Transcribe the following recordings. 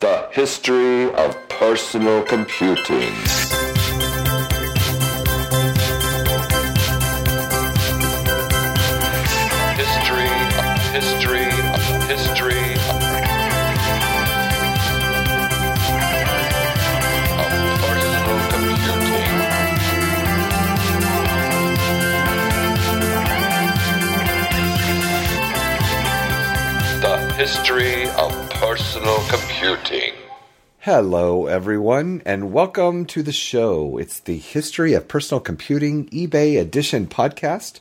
The history of personal computing. history, history, history of personal computing. The history of personal computing. Hello, everyone, and welcome to the show. It's the History of Personal Computing eBay Edition podcast.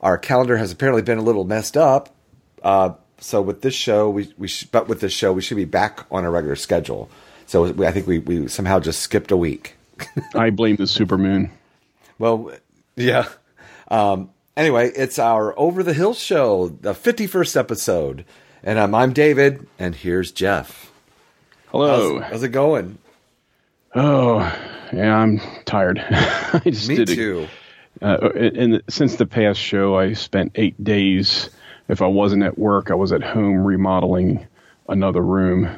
Our calendar has apparently been a little messed up, uh, so with this show, we we sh- but with this show, we should be back on a regular schedule. So we, I think we we somehow just skipped a week. I blame the supermoon. Well, yeah. Um, anyway, it's our Over the Hill show, the fifty first episode, and um, I'm David, and here's Jeff. Hello. How's, how's it going? oh, yeah, I'm tired. I just Me did a- too. uh, and since the past show, I spent eight days. If I wasn't at work, I was at home remodeling another room.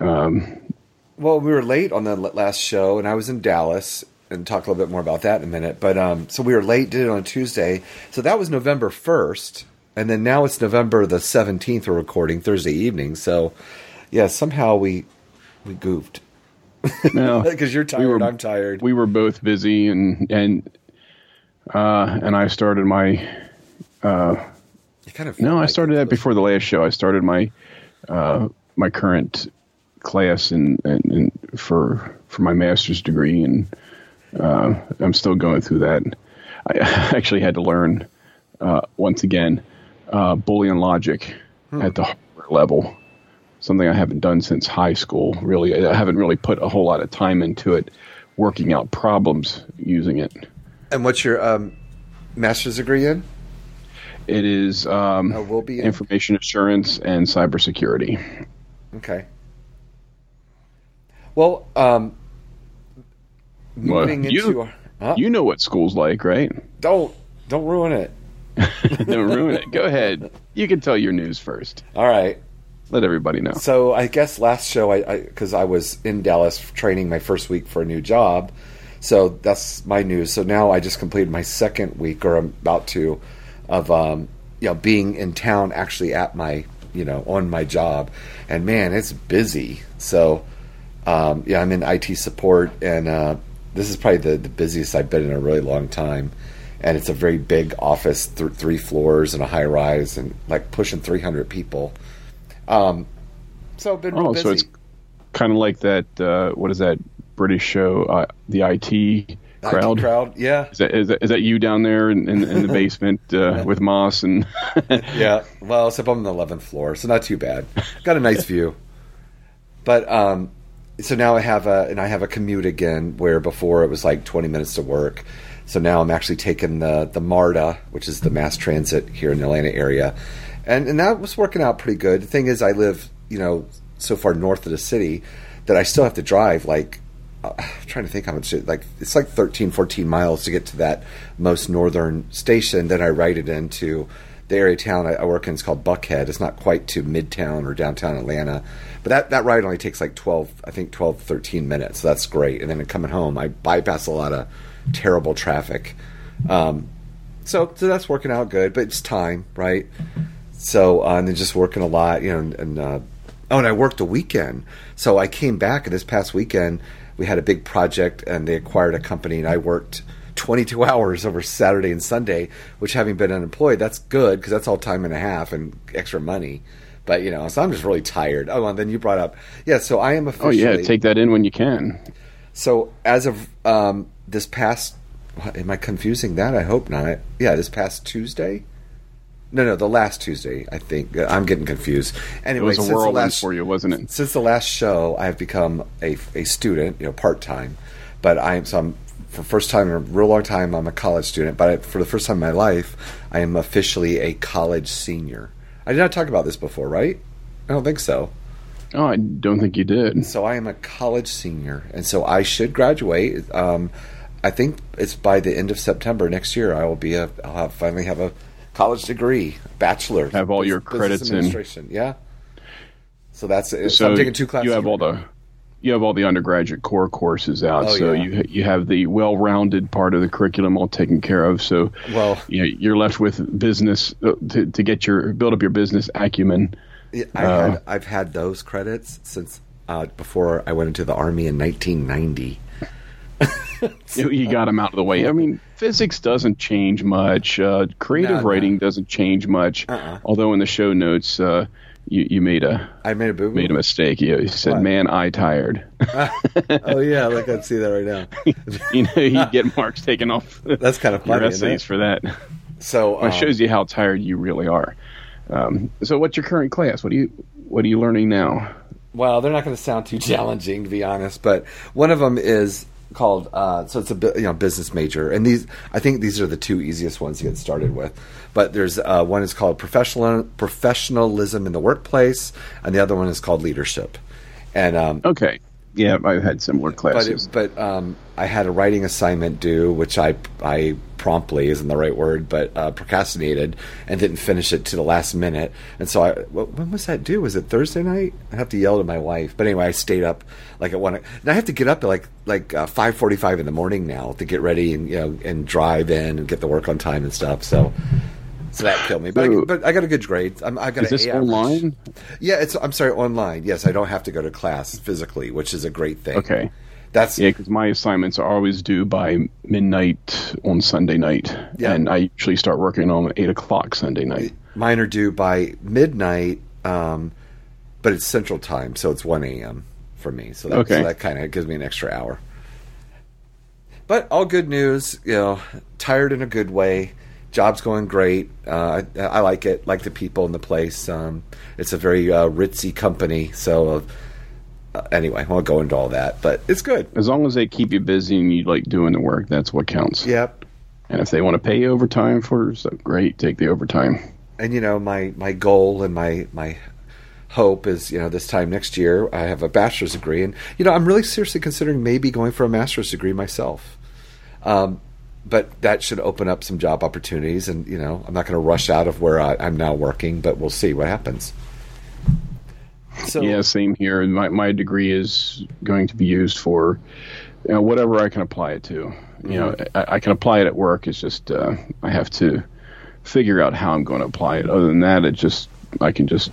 Well, we were late on the last show, and I was in Dallas, and talk a little bit more about that in a minute. But um, so we were late, did it on Tuesday, so that was November first, and then now it's November the seventeenth. We're recording Thursday evening, so yeah, somehow we we goofed Now, because you're tired, were- I'm tired. we were both busy, and and uh, and I started my You kind of no, I started that before the last show. I started my uh, my current class and and, for for my master's degree, and uh, I'm still going through that. I actually had to learn uh, once again uh, Boolean logic at the hardware level. Something I haven't done since high school. Really, I haven't really put a whole lot of time into it, working out problems using it. And what's your um, master's degree in? It is um, Oh, will be in- information assurance and cybersecurity. Okay. Well, um, Well, moving you- into Huh? You know what school's like, right? don't don't ruin it. Don't ruin it. Go ahead. You can tell your news first. All right. Let everybody know. So I guess last show, I because I, was in Dallas training my first week for a new job, so that's my news. So now I just completed my second week, or I'm about to, of um, you know being in town actually at my you know on my job, and man, it's busy. So um, yeah, I'm in IT support, and uh, this is probably the, the busiest I've been in a really long time. And it's a very big office, th- three floors and a high rise, and like pushing 300 people. Um, so I've been Oh, busy. so it's kind of like that. Uh, what is that British show? Uh, the IT IT crowd. crowd, yeah, Is that, is that is that you down there in, in, in the basement uh, with Moss and? yeah. Well, except I'm on the 11th floor, so not too bad. Got a nice view. But um, so now I have a and I have a commute again, where before it was like 20 minutes to work. So now I'm actually taking the the MARTA, which is the mass transit here in the Atlanta area, and and that was working out pretty good. The thing is, I live you know so far north of the city that I still have to drive like uh, I'm trying to think how much it, like it's like 13 14 miles to get to that most northern station then i ride it into. The area town I, work in is called buckhead. It's not quite to midtown or downtown atlanta but that, that ride only takes like 12 i think 12 13 minutes. So that's great. And then coming home i bypass a lot of terrible traffic. Um, so so that's working out good but it's time right so uh, and then just working a lot, you know, and, and uh, oh, and I worked a weekend. So I came back this past weekend we had a big project, and they acquired a company, and I worked 22 hours over Saturday and Sunday. Which, having been unemployed, that's good because that's all time and a half and extra money. But you know, so I'm just really tired. Oh, and then you brought up, yeah. So I am officially. Oh yeah, take that in when you can. So as of um, this past, am I confusing that? I hope not. Yeah, this past Tuesday. No, no, the last Tuesday. I think Uh, I'm getting confused. It Anyway, was a since the last for you, wasn't it? since the last show, I have become a, a student, you know, part time. But I am so I'm for the first time in a real long time. I'm a college student, but I, for the first time in my life, I am officially a college senior. I did not talk about this before, right? I don't think so. Oh, I don't think you did. So I am a college senior, and so I should graduate. Um, I think it's by the end of September next year. I will be a. I'll have, finally have a college degree, bachelor. Have all your Business credits in. Yeah. So that's so, So I'm taking two classes. You have all the you have all the undergraduate core courses out, Oh, so yeah. you you have the well-rounded part of the curriculum all taken care of. So Well- you know, you're left with business uh, to to get your build up your business acumen. Yeah, I Uh, had, I've had those credits since uh, before I went into the army in 1990. You, you got them out of the way. I mean, physics doesn't change much. Uh, creative No, no. writing doesn't change much. Uh-uh. Although in the show notes, uh, you you made a I made a boo made a mistake. You, you said, What? "Man, I tired." oh yeah, look, I can see that right now. you know, you get marks taken off That's kind of your funny. essays for that. So um, it shows you how tired you really are. Um, so, what's your current class? What are you What are you learning now? Well, they're not going to sound too challenging, to be honest. But one of them is called uh, so it's a you know business major, and these I think these are the two easiest ones to get started with. But there's uh, one is called professional professionalism in the workplace, and the other one is called leadership. And um, Okay, yeah, I've had similar but classes. it, but um, I had a writing assignment due, which I I promptly isn't the right word, but uh, procrastinated and didn't finish it to the last minute. And so I, when was that due? Was it Thursday night? I have to yell to my wife. But anyway, I stayed up like at one, and I have to get up at like like uh, five forty five in the morning now to get ready and you know and drive in and get the work on time and stuff. So. So that killed me, but I, but I got a good grade. I'm, I got Is an this A online? Yeah, it's. I'm sorry, online. Yes, I don't have to go to class physically, which is a great thing. Okay. That's Yeah, because my assignments are always due by midnight on Sunday night, Yeah. and I usually start working on eight o'clock Sunday night. Mine are due by midnight, um, but it's Central Time, so it's 1 a.m. for me. So, that, Okay. so that kind of gives me an extra hour. But all good news, you know, tired in a good way. Job's going great. Uh, I, I like it, like the people in the place. Um, it's a very uh, ritzy company. So, uh, anyway, I won't go into all that, but it's good. As long as they keep you busy and you like doing the work, that's what counts. Yep. And if they want to pay you overtime for, so great, take the overtime. and you know my my goal and my my hope is you know this time next year I have a bachelor's degree and you know I'm really seriously considering maybe going for a master's degree myself. Um, but that should open up some job opportunities and you know I'm not going to rush out of where I, I'm now working, but we'll see what happens. So Yeah, same here. My my degree is going to be used for you know, whatever I can apply it to. You know, I, I can apply it at work. It's just uh, I have to figure out how I'm going to apply it. Other than that, it just I can just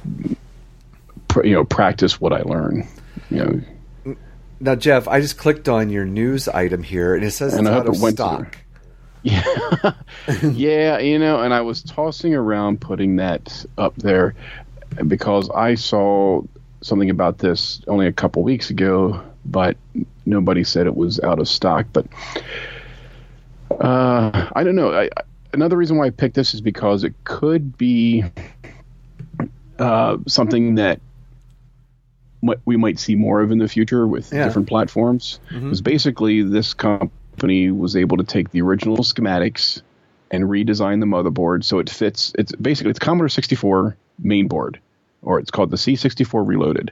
pr- you know practice what I learn. You know, now Jeff, I just clicked on your news item here and it says And it's I out hope of it went to stock. Yeah, yeah, you know, and I was tossing around putting that up there because I saw something about this only a couple weeks ago, but nobody said it was out of stock. But uh, I don't know. I, another reason why I picked this is because it could be uh, something that we might see more of in the future with Yeah. different platforms. Because basically, this company was able to take the original schematics and redesign the motherboard so it fits. It's basically it's Commodore 64 mainboard, or it's called the C64 Reloaded,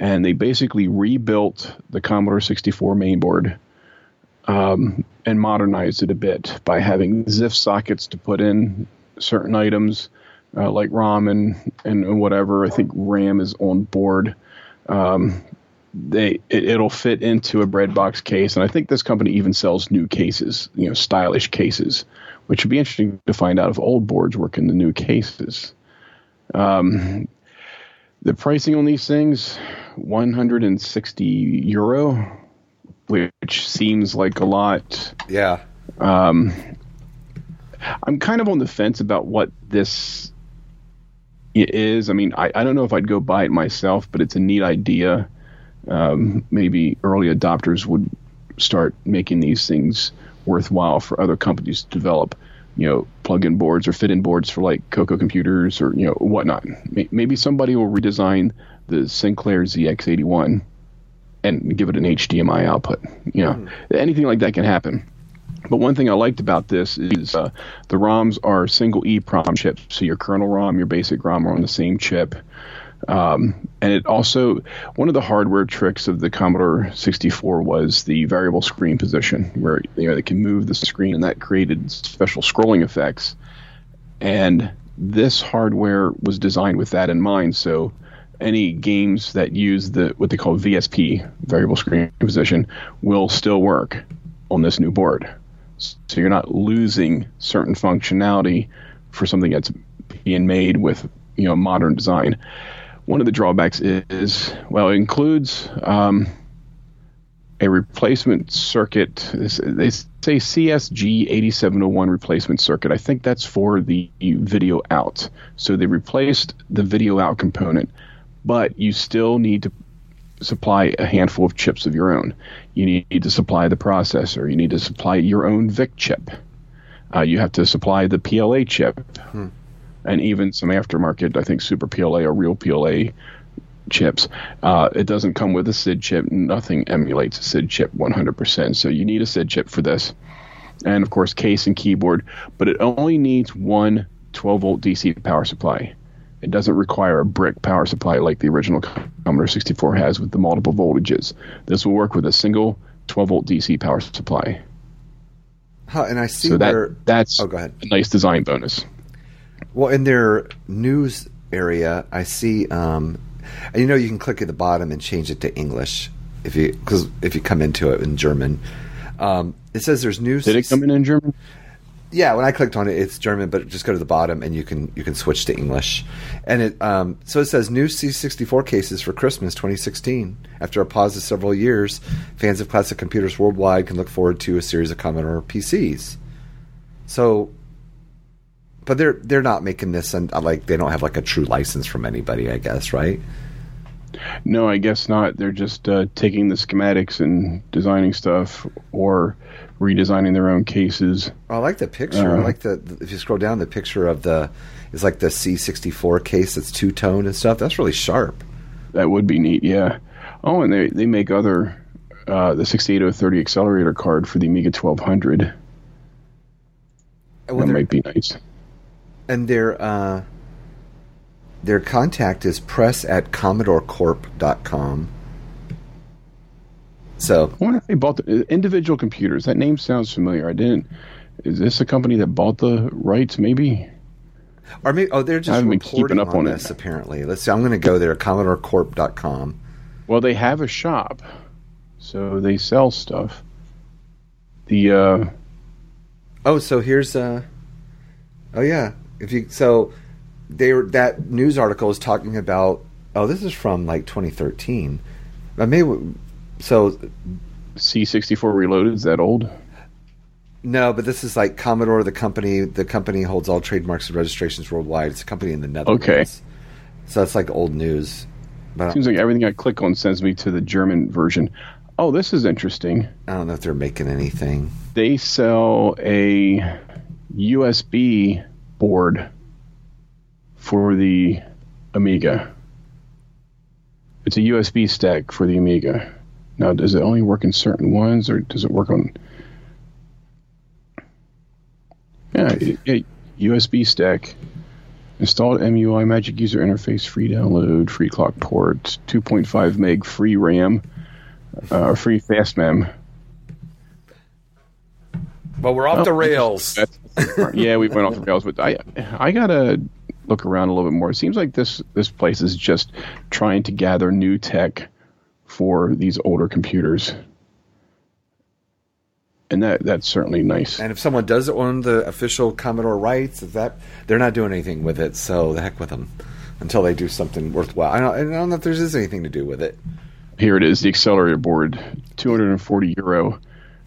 and they basically rebuilt the Commodore 64 mainboard um, and modernized it a bit by having ZIF sockets to put in certain items uh, like ROM and, and whatever. I think RAM is on board. Um, they it, it'll fit into a breadbox case, and I think this company even sells new cases, you know, stylish cases, which would be interesting to find out if old boards work in the new cases. Um, the pricing on these things, 160 euro, which seems like a lot. Yeah. I'm kind of on the fence about what this is. I mean, I, I don't know if I'd go buy it myself, but it's a neat idea. Um, maybe early adopters would start making these things worthwhile for other companies to develop. You know, plug-in boards or fit-in boards for like Coco computers or you know whatnot. Maybe somebody will redesign the Sinclair ZX81 and give it an HDMI output. You know, anything like that can happen. But one thing I liked about this is uh, the ROMs are single EEPROM chips, so your kernel ROM, your basic ROM are on the same chip. Um, and it also one of the hardware tricks of the Commodore 64 was the variable screen position, where you know they can move the screen, and that created special scrolling effects. And this hardware was designed with that in mind, so any games that use the what they call VSP variable screen position will still work on this new board. So you're not losing certain functionality for something that's being made with you know modern design. One of the drawbacks is well, it includes um, a replacement circuit. They say CSG 8701 replacement circuit. I think that's for the video out. So they replaced the video out component, but you still need to supply a handful of chips of your own. You need to supply the processor. You need to supply your own VIC chip. Uh, you have to supply the PLA chip, hmm. And even some aftermarket, I think Super PLA or Real PLA chips. Uh, it doesn't come with a SID chip. Nothing emulates a SID chip 100%. So you need a SID chip for this. And of course, case and keyboard, but it only needs one 12 volt DC power supply. It doesn't require a brick power supply like the original Commodore 64 has with the multiple voltages. This will work with a single 12 volt DC power supply. Huh, and I see so where that, that's oh, go ahead. a nice design bonus. Well, in their news area, I see, um, and you know, you can click at the bottom and change it to English if you because if you come into it in German. Um, it says there's news. Did it come in in German? Yeah, when I clicked on it, it's German, but just go to the bottom and you can you can switch to English. And it um, so it says new C64 cases for Christmas 2016. After a pause of several years, fans of classic computers worldwide can look forward to a series of Commodore PCs. So, but they're they're not making this and uh, like they don't have like a true license from anybody, I guess, right? No, I guess not. They're just uh, taking the schematics and designing stuff, or redesigning their own cases. I like the picture. Uh, I like the, the, if you scroll down the picture of the it's like the C64 case that's two tone and stuff. That's really sharp. That would be neat, yeah. Oh, and they they make other uh, the 68030 accelerator card for the Amiga 1200. Well, that might be nice. And their uh, their contact is press at commodorecorp.com. So I wonder if they bought the individual computers. That name sounds familiar. I didn't. Is this a company that bought the rights? Maybe. Or maybe oh they're just reporting keeping up on, on this. It. Apparently, let's see. I'm going to go there. CommodoreCorp.com. Well, they have a shop, so they sell stuff. The uh, oh, so here's uh, oh yeah. If you so they were that news article is talking about oh this is from like 2013. I may so C64 Reloaded is that old? No, but this is like Commodore, the company. The company holds all trademarks and registrations worldwide. It's a company in the Netherlands. Okay. So that's like old news. But Seems like everything I click on sends me to the German version. Oh, this is interesting. I don't know if they're making anything. They sell a USB board for the Amiga. It's a USB stack for the Amiga. Now, does it only work in certain ones, or does it work on? Yeah, yeah USB stack. Installed MUI Magic User Interface, free download, free clock port, 2.5 meg free RAM, uh, free fast mem. But we're off oh, the rails. yeah, we went off the rails, but I I gotta look around a little bit more. It seems like this this place is just trying to gather new tech for these older computers. And that that's certainly nice. And if someone does own the official Commodore rights, that they're not doing anything with it, so the heck with them until they do something worthwhile. I don't, I don't know if there's anything to do with it. Here it is, the accelerator board, 240 euro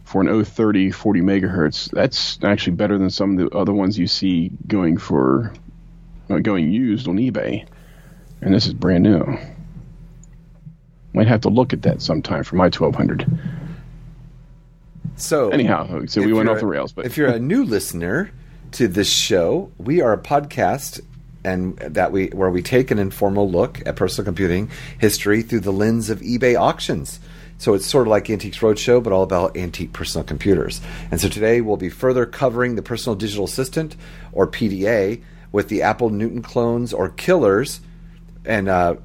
for an 030 40 megahertz. That's actually better than some of the other ones you see going for uh, going used on eBay. And this is brand new. Might have to look at that sometime for my 1200. So anyhow, so we went off the rails. But if you're a new listener to this show, we are a podcast and that we where we take an informal look at personal computing history through the lens of eBay auctions. So it's sort of like Antiques Roadshow, but all about antique personal computers. And so today we'll be further covering the Personal Digital Assistant, or PDA, with the Apple Newton clones or killers, and uh,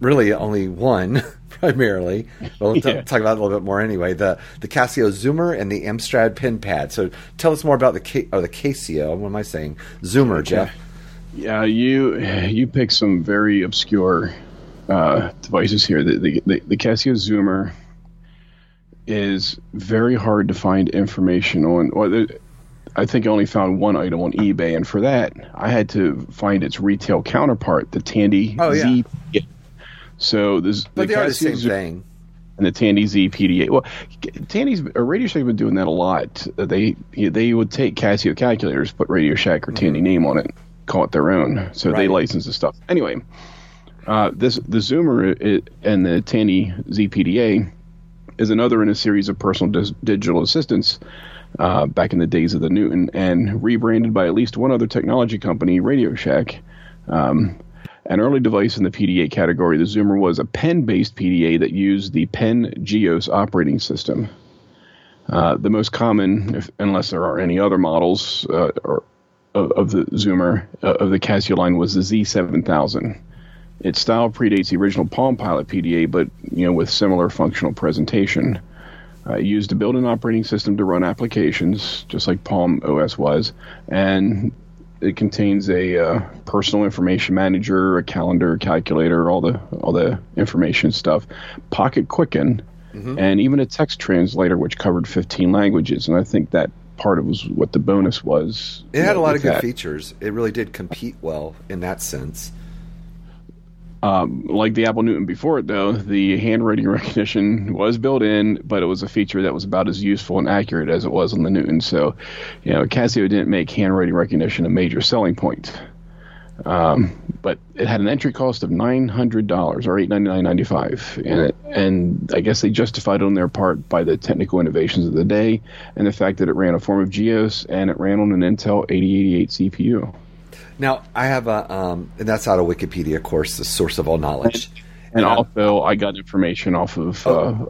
really only one primarily. We'll yeah. talk about it a little bit more anyway. The the Casio Zoomer and the Amstrad Pen Pad. So tell us more about the K, or the Casio. What am I saying? Zoomer, Jeff. Yeah, you you pick some very obscure uh, devices here. The, the, the, the Casio Zoomer is very hard to find information on. Or the, I think I only found one item on eBay, and for that, I had to find its retail counterpart, the Tandy Oh, yeah. Z. So this, But they are the same Zo- thing. and the Tandy Z PDA. Well, Tandy's uh, Radio Shack been doing that a lot. Uh, They they would take Casio calculators, put Radio Shack or Tandy name on it, call it their own. So they Mm-hmm. License the stuff. Anyway, uh, this the Zoomer i- and the Tandy Z PDA is another in a series of personal dis- digital assistants. Uh, back in the days of the Newton, and rebranded by at least one other technology company, Radio Shack. Um, an early device in the PDA category, the Zoomer was a pen-based PDA that used the Pen Geos operating system. Uh, the most common, if, unless there are any other models uh, or, of, of the Zoomer uh, of the Casio line, was the Z7000. Its style predates the original Palm Pilot PDA, but you know with similar functional presentation. Uh, used to build an operating system to run applications, just like Palm OS was, and it contains a uh, personal information manager, a calendar, calculator, all the all the information stuff, Pocket Quicken, and even a text translator which covered 15 languages. And I think that part of was what the bonus was. It had a lot of good that. features. It really did compete well in that sense. Um, like the Apple Newton before it, though, the handwriting recognition was built in, but it was a feature that was about as useful and accurate as it was on the Newton. So, you know, Casio didn't make handwriting recognition a major selling point. Um, but it had an entry cost of nine hundred dollars or eight ninety nine ninety five, and it, and I guess they justified it on their part by the technical innovations of the day and the fact that it ran a form of GEOS and it ran on an Intel eighty eighty eight CPU. Now I have a, um, and that's out of Wikipedia, of course, the source of all knowledge. And uh, also, I got information off of uh,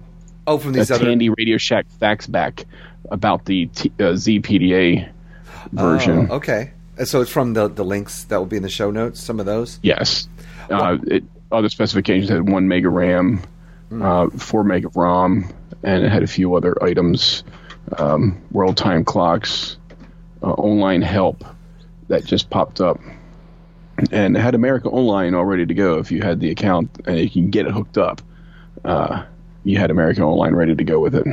oh, from these other Tandy Radio Shack facts back about the T, uh, ZPDA version. Oh, okay. And So it's from the the links that will be in the show notes. Some of those. Yes. Uh, it, other specifications had one mega RAM, uh, four mega ROM, and it had a few other items, um, world time clocks, uh, online help that just popped up. And had America Online all ready to go if you had the account and you can get it hooked up. Uh, you had American Online ready to go with it.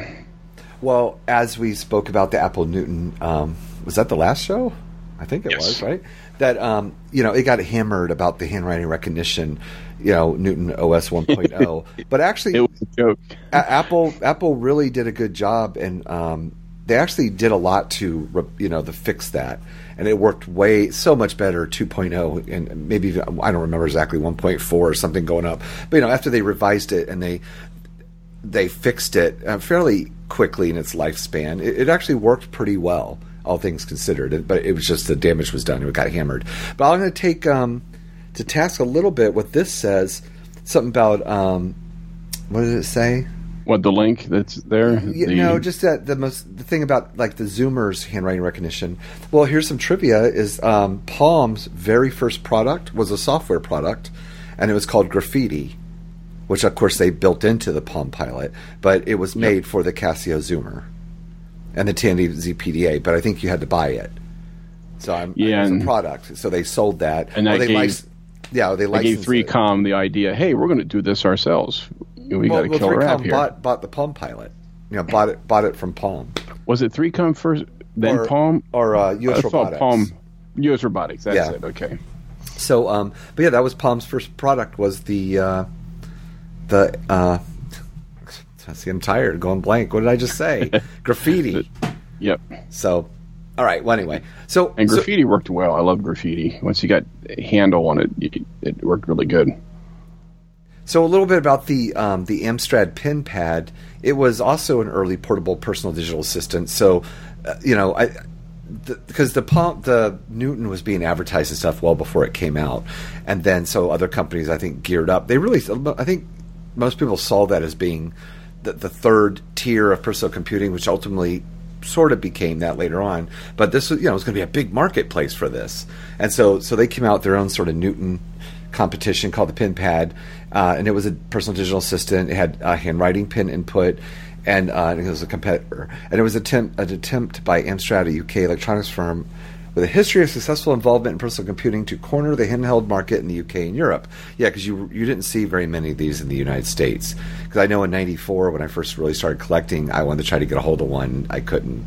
Well, as we spoke about the Apple Newton, um, was that the last show? I think it Yes. was, right? That um, you know, it got hammered about the handwriting recognition, you know, Newton OS 1.0. but actually, It was a joke. A- Apple Apple really did a good job, and um, they actually did a lot to re- you know to fix that, and it worked way so much better 2.0, and maybe I don't remember exactly 1.4 or something going up, but you know after they revised it and they they fixed it uh, fairly quickly in its lifespan, it, it actually worked pretty well, all things considered. But it was just the damage was done; it got hammered. But I'm going to take um, to task a little bit what this says. Something about um, what did it say? What the link that's there? Yeah, The- no, just that the most the thing about like the Zoomers handwriting recognition. Well, here's some trivia: is um, Palm's very first product was a software product, and it was called Graffiti, which of course they built into the Palm Pilot, but it was made for the Casio Zoomer and the Tandy ZPDA. But I think you had to buy it. So I'm Yeah, it was a product. So they sold that, And that they gave- lic- yeah, they I gave 3Com the idea, hey, we're going to do this ourselves. We Well, got a well, killer app 3Com here. bought bought the Palm Pilot. You know, bought it bought it from Palm. Was it 3Com first, then Or- Palm? or, uh, US I Robotics. Palm, US Robotics, that's Yeah. it, okay. So, um, but yeah, that was Palm's first product. Was the uh, the uh, see, I'm tired, going blank. What did I just say? Graffiti. Yep. So, all right. Well, anyway, so And so- graffiti worked well. I love graffiti. Once you got a handle on it, you, it worked really good. So a little bit about the um, the Amstrad Pen Pad. It was also an early portable personal digital assistant. So, uh, you know, I because the, Palm the Newton was being advertised and stuff well before it came out, and then so other companies I think geared up. They really, I think most people saw that as being the, the third tier of personal computing, which ultimately sort of became that later on. But this was, you know, it was going to be a big marketplace for this, and so so they came out their own sort of Newton competition called the Pen Pad, uh, and it was a personal digital assistant. It had uh, handwriting pen input, and uh, it was a competitor. And it was attempt, an attempt by Amstrad, a UK electronics firm, with a history of successful involvement in personal computing to corner the handheld market in the UK and Europe. Yeah, because you you didn't see very many of these in the United States. Because I know in '94 when I first really started collecting, I wanted to try to get a hold of one. I couldn't.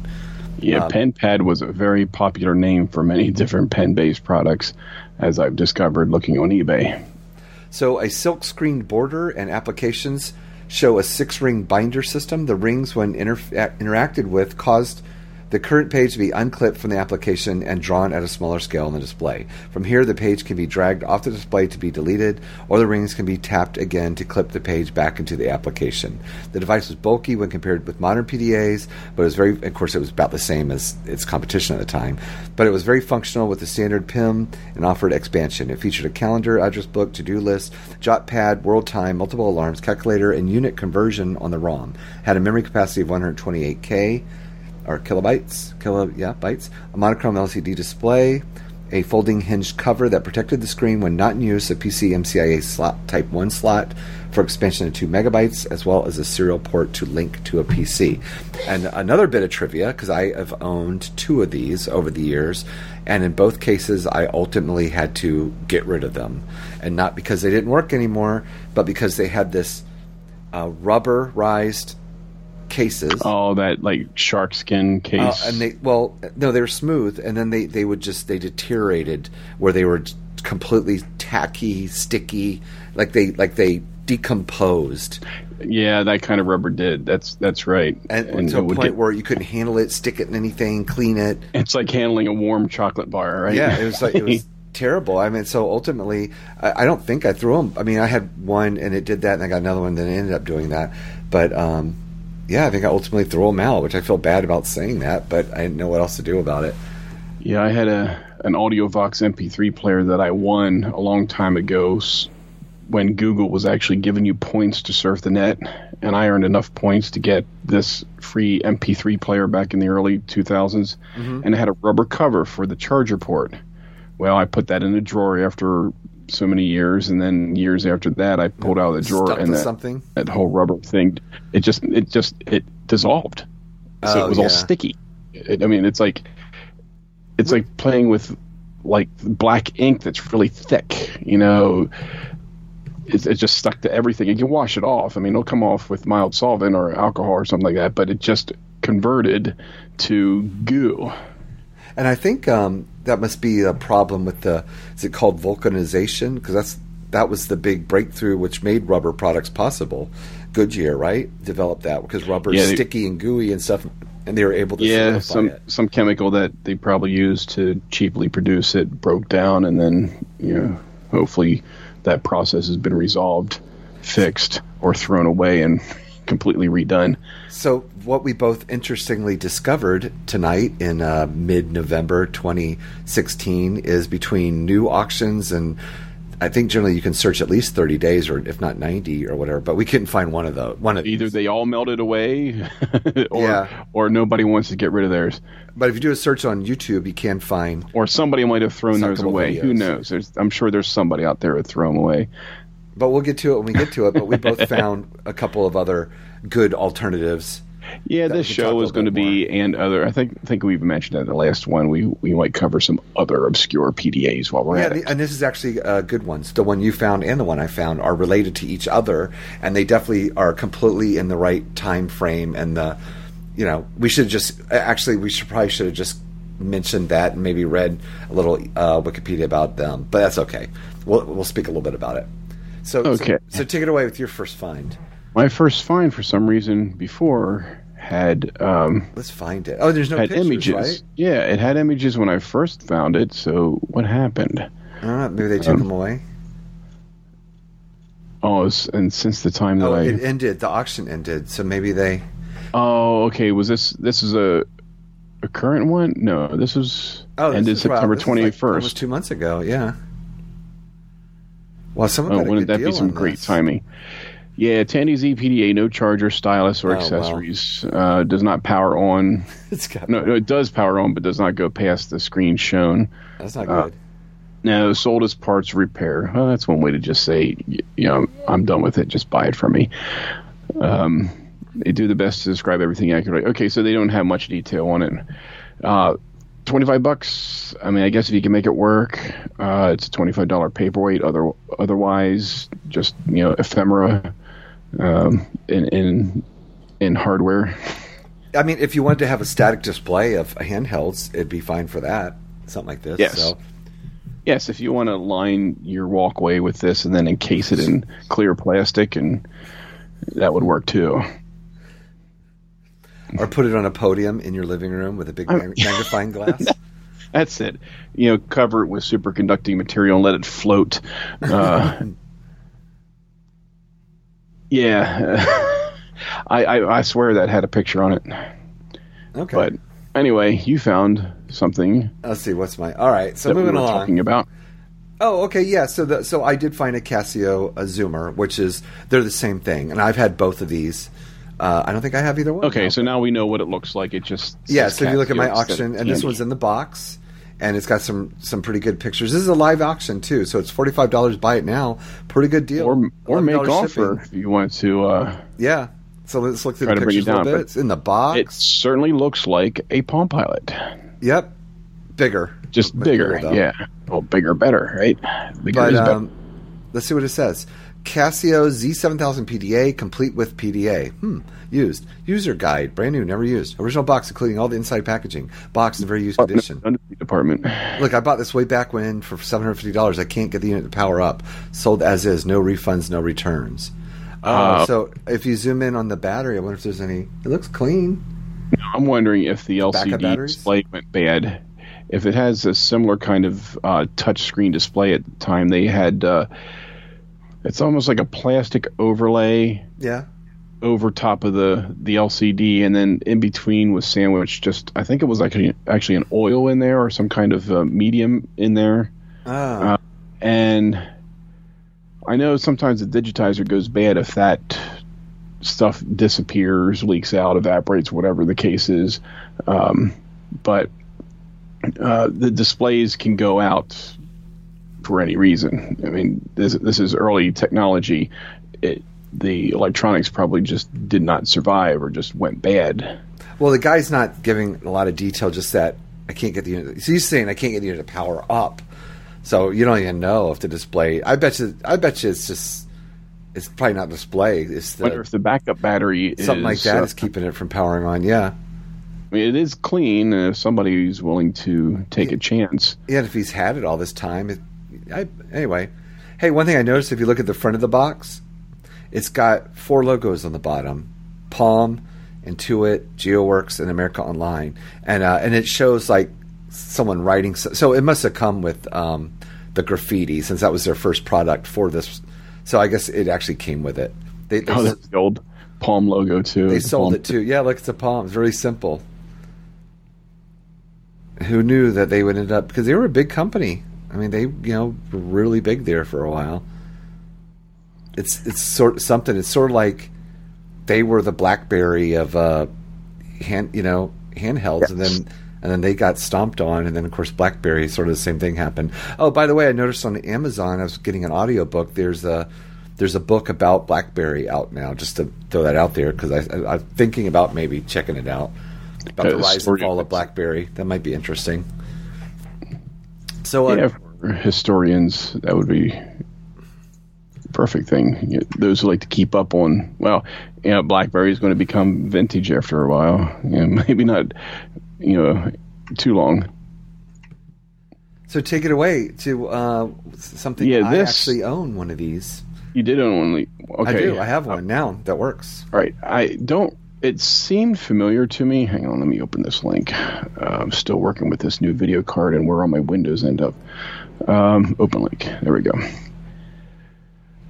Yeah, Um, PenPad was a very popular name for many different pen-based products, as I've discovered looking on eBay. So a silk screened border and applications show a six ring binder system. The rings, when inter- interacted with, caused the current page to be unclipped from the application and drawn at a smaller scale on the display. From here, the page can be dragged off the display to be deleted, or the rings can be tapped again to clip the page back into the application. The device was bulky when compared with modern PDAs, but it was very, of course, it was about the same as its competition at the time. But it was very functional with the standard PIM and offered expansion. It featured a calendar, address book, to do list, jot pad, world time, multiple alarms, calculator, and unit conversion on the ROM. Had a memory capacity of 128K or kilobytes, kilo yeah bytes, a monochrome LCD display, a folding hinged cover that protected the screen when not in use, a PCMCIA slot Type One slot for expansion to two megabytes, as well as a serial port to link to a PC. And another bit of trivia, because I have owned two of these over the years, and in both cases, I ultimately had to get rid of them, and not because they didn't work anymore, but because they had this uh, rubberized cases. Oh, that like shark skin Uh, case. and they well no they were smooth and then they they would just they deteriorated where they were completely tacky sticky like they like they decomposed yeah, that kind of rubber did. That's that's right. and, to a point get- where you couldn't handle it stick it in anything clean it it's like handling a warm chocolate bar, right? yeah it was like it was terrible i mean so ultimately I, I don't think i threw them i mean i had one and it did that and i got another one that ended up doing that but um yeah i think i ultimately threw them out which i feel bad about saying that but i didn't know what else to do about it Yeah, I had a an AudioVox MP3 player that I won a long time ago when Google was actually giving you points to surf the net, and I earned enough points to get this free MP3 player back in the early 2000s, mm-hmm. and it had a rubber cover for the charger port. Well, I put that in a drawer after so many years, and then years after that, I pulled out of the drawer Stuck and that, something? that whole rubber thing, it just it just it dissolved. So Oh, it was yeah. all sticky. It, I mean, it's like it's like playing with like black ink that's really thick. You know, it's, it's just stuck to everything. You can wash it off. I mean, it'll come off with mild solvent or alcohol or something like that, but it just converted to goo. And I think um, that must be a problem with the is it called vulcanization because that's that was the big breakthrough which made rubber products possible. Goodyear, right, developed that because rubber's Yeah, they- sticky and gooey and stuff, and they were able to Yeah, some it. some chemical that they probably used to cheaply produce it broke down, and then you know, hopefully that process has been resolved, fixed, or thrown away and completely redone. So, what we both interestingly discovered tonight in uh, mid-November 2016 is between new auctions and I think generally you can search at least 30 days or if not 90 or whatever, but we couldn't find one of those. One of Either they all melted away, or Yeah. or nobody wants to get rid of theirs, But if you do a search on YouTube, you can find or somebody might have thrown theirs away. Who knows? There's, I'm sure there's somebody out there who threw them away. But we'll get to it when we get to it. But we both found a couple of other good alternatives. Yeah, this we can talk show a is going to little be and other. I think I think we've mentioned in the last one. We we might cover some other obscure PDAs while we're Yeah, at the, it. and this is actually uh, good ones. The one you found and the one I found are related to each other, and they definitely are completely in the right time frame. And the, you know, we should just actually we should probably should have just mentioned that and maybe read a little uh, Wikipedia about them. But that's okay. We'll we'll speak a little bit about it. So Okay. So, so take it away with your first find. My first find, for some reason, before had um, Let's find it. Oh, there's no had pictures, images. right? Yeah, it had images when I first found it. So what happened? Don't. Maybe they took Um, them away. Oh, and since the time that Oh, I it ended. The auction ended. So maybe they. oh okay, was this this is a a current one? No, this was Oh, this ended is September this is twenty like almost two months ago. Yeah. Well, someone Oh, wouldn't that be some great this. timing? Yeah, Tandy Z PDA, no charger, stylus, or Oh, wow. accessories. Uh, does not power on. It's got No, no, it does power on, but does not go past the screen shown. That's not uh, good. No, sold as parts repair. Well, that's one way to just say, you know, I'm done with it. Just buy it from me. Um, they do the best to describe everything accurately. Okay, so they don't have much detail on it. Uh, 25 bucks. I mean, I guess if you can make it work, uh, it's a $25 paperweight. Other, otherwise, just, you know, ephemera um, in, in, in hardware. I mean, if you wanted to have a static display of handhelds, it'd be fine for that. Something like this. Yes. So, Yes, if you want to line your walkway with this and then encase it in clear plastic, and that would work too. or put it on a podium in your living room with a big magnifying glass. That's it. You know, cover it with superconducting material and let it float. Uh, yeah, I, I I swear that had a picture on it. Okay. But anyway, you found something Let's see. What's my? All right. So we moving were along. talking about. Oh, okay, yeah. So the, so I did find a Casio a Zoomer, which is they're the same thing, and I've had both of these. Uh, I don't think I have either one. Okay, no. so now we know what it looks like. It just yeah. So if you look at my auction, and this one's in the box, and it's got some some pretty good pictures. This is a live auction too, so it's forty five dollars. Buy it now, pretty good deal. or or make $11 offer if you want to. Uh, Yeah. So let's look through the to bring it pictures a little bit. It's in the box. it certainly looks like a Palm Pilot, yep. Bigger. just bigger. yeah, well, bigger, better, right? Bigger But is better. um, let's see what it says. Casio Z7000 PDA, complete with PDA. Hmm. Used. User guide. Brand new. Never used. Original box, including all the inside packaging. Box in very used Oh, condition. under department. Look, I bought this way back when for $750. I can't get the unit to power up. Sold as is. No refunds, no returns. Oh, Uh, so if you zoom in on the battery, I wonder if there's any. It looks clean. I'm wondering if the LCD display went bad. If it has a similar kind of uh, touch screen display at the time, they had. Uh, it's almost like a plastic overlay Yeah. over top of the the LCD, and then in between was sandwiched just. I think it was actually actually an oil in there or some kind of uh, medium in there. Ah. and I know sometimes the digitizer goes bad if that stuff disappears, leaks out, evaporates, whatever the case is. Um, but uh, the displays can go out for any reason. I mean, this this is early technology. It, the electronics probably just did not survive or just went bad. Well, the guy's not giving a lot of detail, just that I can't get the unit. So he's saying I can't get the unit to power up. So you don't even know if the display. I bet you. I bet you it's just. It's probably not display. It's wonder the, if the backup battery something like is, that uh, is keeping it from powering on. Yeah, I mean, it is clean. Uh, if somebody's willing to take a chance. yeah. And if he's had it all this time, it, I, anyway. Hey, one thing I noticed if you look at the front of the box, it's got four logos on the bottom: Palm, Intuit, GeoWorks, and America Online, and uh, and it shows like someone writing. So, so it must have come with um, the graffiti since that was their first product for this. So I guess it actually came with it. They they, Oh, that's the old Palm logo too. they The sold Palm- it too. Yeah, look, it's a palm. It's really simple. Who knew that they would end up because they were a big company. I mean, they you know were really big there for a while. It's it's sort of something. It's sort of like they were the BlackBerry of uh, hand you know handhelds, and then and then they got stomped on, and then of course BlackBerry sort of the same thing happened. Oh, by the way, I noticed on Amazon I was getting an audiobook. There's a there's a book about BlackBerry out now. Just to throw that out there because I, I, I'm thinking about maybe checking it out about the rise and fall of. BlackBerry. That might be interesting. So uh, Yeah, for historians, that would be perfect thing. Those who like to keep up on, well, you know, BlackBerry is going to become vintage after a while. You know, maybe not, you know, too long. so take it away to uh, something. Yeah, this, I actually own one of these. You did own one. Okay, I do. I have one now that works. All right. I don't. It seemed familiar to me. Hang on, let me open this link. Uh, I'm still working with this new video card and where all my windows end up. Um, open link. There we go.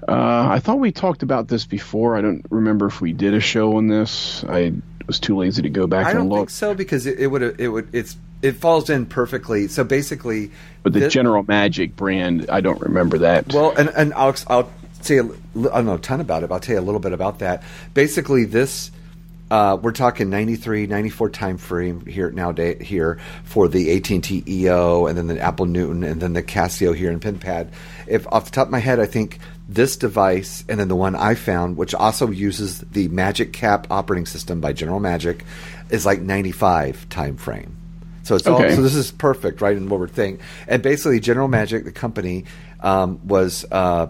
Uh, I thought we talked about this before. I don't remember if we did a show on this. I was too lazy to go back I and don't look. think so because it, it would it would it's it falls in perfectly. So basically, But the thi- General Magic brand, I don't remember that. Well, and and I'll I'll say I don't know a ton about it. But I'll tell you a little bit about that. Basically, this uh, we're talking 93, 94 time frame here nowadays here for the AT and T EO, and then the Apple Newton, and then the Casio here in PenPad. If off the top of my head, I think this device, and then the one I found, which also uses the Magic Cap operating system by General Magic, is like 95 time frame. So it's all, so this is perfect, right? In what we're thinking, and basically, General Magic, the company, um, was uh,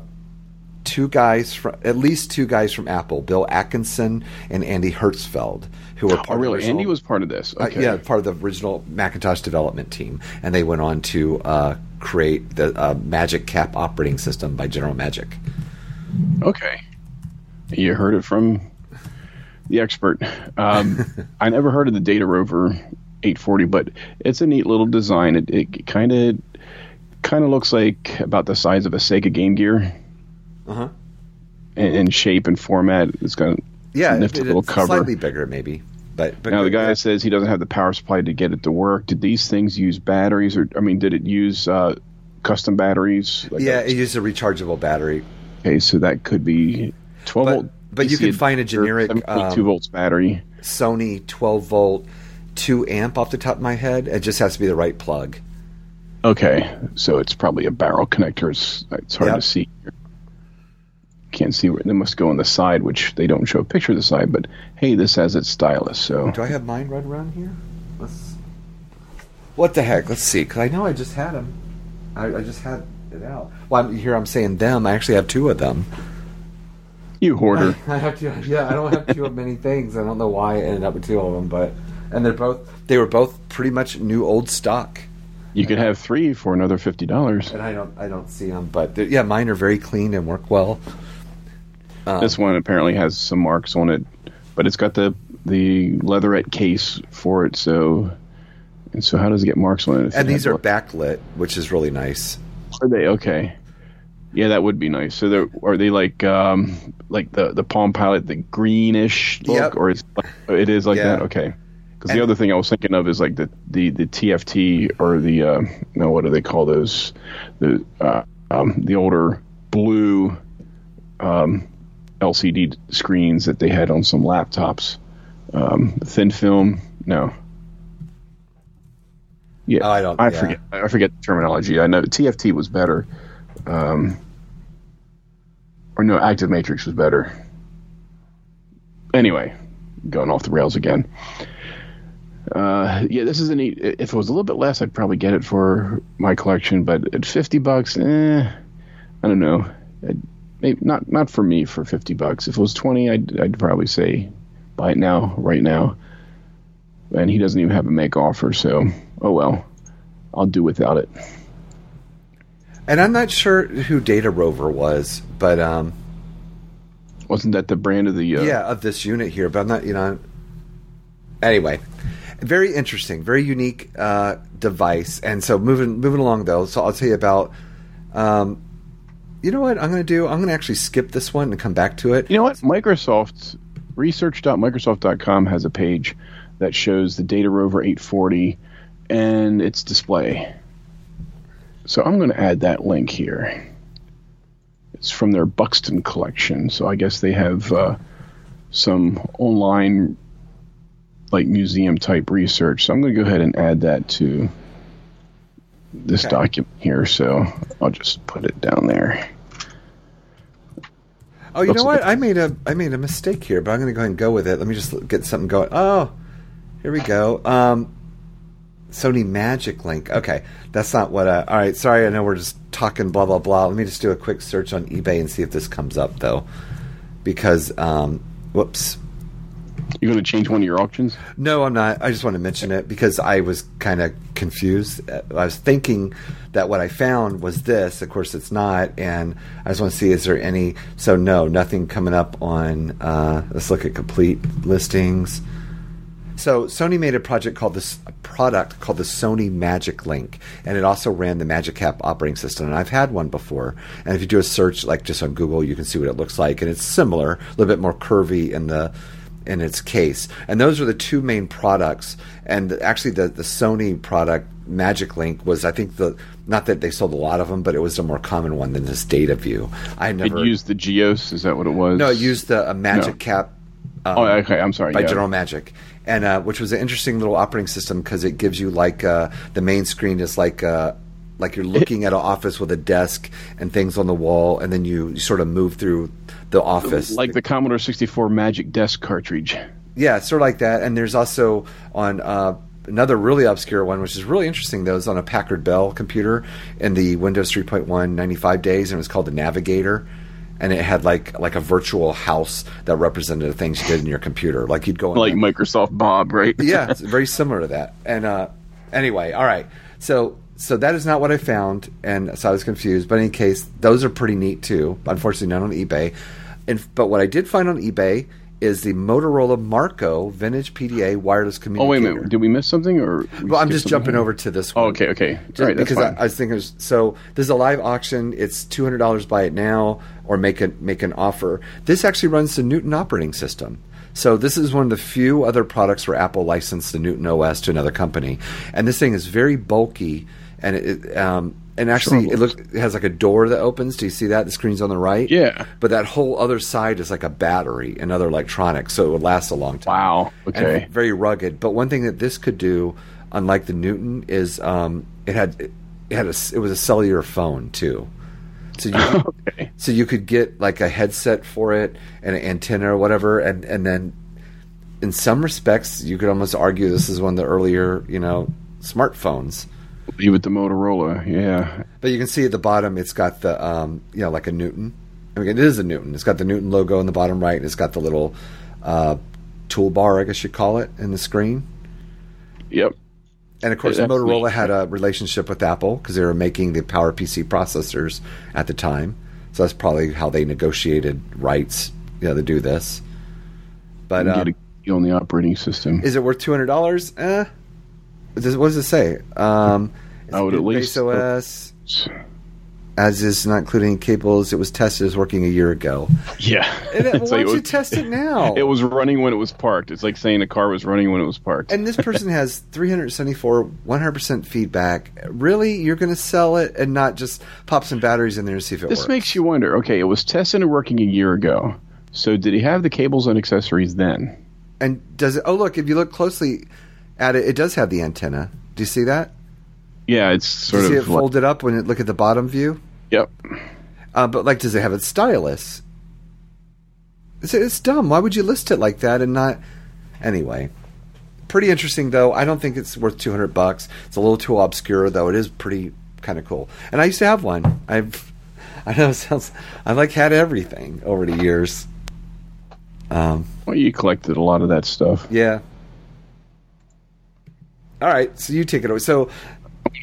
two guys from at least two guys from Apple, Bill Atkinson and Andy Hertzfeld, who were part Oh, of the really? original- Andy was part of this. uh, yeah, part of the original Macintosh development team, and they went on to uh, create the uh, Magic Cap operating system by General Magic. Okay. You heard it from the expert. Um, I never heard of the Data Rover 840, but it's a neat little design. It, it kind of kind of looks like about the size of a Sega Game Gear Uh-huh. in, in shape and format. It's got a Yeah, it- little it's cover. slightly bigger, maybe. But, but Now the guy says he doesn't have the power supply to get it to work. Did these things use batteries, or I mean, did it use uh, custom batteries? Like yeah, it used a rechargeable battery. okay, so that could be twelve But- volt. but you can find a generic, 7.2 um, volts battery. Sony 12 volt 2 amp off the top of my head. It just has to be the right plug. Okay, so it's probably a barrel connector. It's, it's hard Yep. to see. Can't see where they must go on the side, which they don't show a picture of the side. But hey, this has its stylus. So Do I have mine right around here? Let's. What the heck? Let's see. Because I know I just had them. I, I just had it out. Well, I'm, here I'm saying them. I actually have two of them. you hoarder. I have two. Yeah, I don't have two of many things. I don't know why I ended up with two of them, but and they're both they were both pretty much new old stock. You could have three for another fifty dollars. And I don't I don't see them, but yeah, mine are very clean and work well. Um, This one apparently has some marks on it, but it's got the the leatherette case for it. So, and so how does it get marks on it? and these are le- backlit, which is really nice. Are they okay? Yeah, that would be nice. So they're are they like um like the the Palm Pilot, the greenish look, Yep. or it's it is like Yeah. that? Okay. Because the other thing I was thinking of is like the the the TFT or the uh, no, what do they call those? The uh, um, the older blue um, LCD screens that they had on some laptops. Um, thin film, no. Yeah, Oh, I don't- I yeah. forget. I forget the terminology. I know TFT was better, um, or no, Active Matrix was better. Anyway, going off the rails again. Uh, yeah, this is a neat. If it was a little bit less, I'd probably get it for my collection. But at fifty bucks, eh, I don't know. I'd, maybe not not for me for fifty bucks. If it was twenty, I'd I'd probably say buy it now, right now. And he doesn't even have a make offer, so oh well, I'll do without it. And I'm not sure who Data Rover was, but um, Wasn't that the brand of the? Uh, yeah, of this unit here. But I'm not, you know. Anyway, very interesting, very unique uh, device. And so moving moving along though, so I'll tell you about. Um, you know what I'm going to do? I'm going to actually skip this one and come back to it. You know what? Microsoft research.microsoft.com has a page that shows the Data Rover 840 and its display. So I'm going to add that link here. It's from their Buxton collection, so I guess they have uh, some online, like museum type research. So I'm going to go ahead and add that to this Okay. document here. So I'll just put it down there. Oh, you know what? I made a I made a mistake here, but I'm going to go ahead and go with it. Let me just get something going. Oh, here we go. Um, Sony Magic Link. Okay, that's not what. Uh, all right, sorry. I know we're just talking blah blah blah. Let me just do a quick search on eBay and see if this comes up though, because um, whoops. You're going to change one of your auctions? No, I'm not. I just want to mention it because I was kind of confused. I was thinking that what I found was this. Of course, it's not. And I just want to see is there any. So, no, nothing coming up on. Uh, let's look at complete listings. So, Sony made a project called this a product called the Sony Magic Link, and it also ran the Magic Cap operating system. And I've had one before. And if you do a search, like just on Google, you can see what it looks like, and it's similar, a little bit more curvy in the in its case. And those are the two main products. And actually, the the Sony product Magic Link was, I think, the not that they sold a lot of them, but it was a more common one than this Data View. I It never used the Geos. Is that what it was? no, it used the a Magic No. Cap. Um, Oh, okay. I'm sorry. by yeah. General Magic, and uh, which was an interesting little operating system because it gives you like uh, the main screen is like uh, like you're looking at an office with a desk and things on the wall, and then you, you sort of move through the office, like the Commodore 64 Magic Desk cartridge. yeah, sort of like that. And there's also on uh, another really obscure one, which is really interesting though, is on a Packard Bell computer in the Windows 3.1 95 days, and it was called the Navigator. And it had like like a virtual house that represented the things you did in your computer. Like you'd go in Like Microsoft Bob, right? yeah, it's very similar to that. And uh, anyway, all right. So so that is not what I found, and so I was confused. But in any case, those are pretty neat too. Unfortunately, not on eBay. And but what I did find on eBay is the Motorola Marco Vintage PDA wireless communicator. Oh wait a minute, did we miss something or? we Well, I'm just jumping over to this oh, one. Oh, okay, okay, Just all right, because I. I was thinking, so there's a live auction. It's two hundred dollars. Buy it now, or make a make an offer. This actually runs the Newton operating system. So this is one of the few other products where Apple licensed the Newton OS to another company, and this thing is very bulky, and it um, and actually Sure. it looks it has like a door that opens. Do you see that? The screen's on the right. Yeah. But that whole other side is like a battery and other electronics, so it would last a long time Wow. and Okay. very rugged. But one thing that this could do, unlike the Newton, is um, it had it had a it was a cellular phone too. So you Okay. so you could get like a headset for it and an antenna or whatever, and and then in some respects you could almost argue this is one of the earlier you know smartphones. Leave it to Motorola. Yeah. But you can see at the bottom, it's got the um, you know like a Newton. I mean, it is a Newton. It's got the Newton logo in the bottom right, and it's got the little uh, toolbar, I guess you call it, in the screen. Yep. And of course, Motorola had a relationship with Apple because they were making the PowerPC processors at the time. So that's probably how they negotiated rights, you know, to do this. But uh, on the operating system. is it worth two hundred dollars? Eh. What does it say? Um, I would at least- OS, as is not including cables. It was tested as working a year ago. Yeah. And it, why like don't you was- test it now? It was running when it was parked. It's like saying a car was running when it was parked. and this person has 374 100% feedback really you're going to sell it and not just pop some batteries in there and see if it this works This makes you wonder. Okay, it was tested and working a year ago. So did he have the cables and accessories then? and does it oh look if you look closely at it it does have the antenna do you see that Yeah, it's sort you see of it like- folded up when you look at the bottom view? Yep. uh, but like does it have its stylus? It's, it's dumb. Why would you list it like that and not anyway. Pretty interesting though. I don't think it's worth 200 bucks. It's a little too obscure though. It is pretty kind of cool. And i used to have one. I've i know it sounds i like had everything over the years. Um Well, you collected a lot of that stuff. yeah. All right. So you take it away. So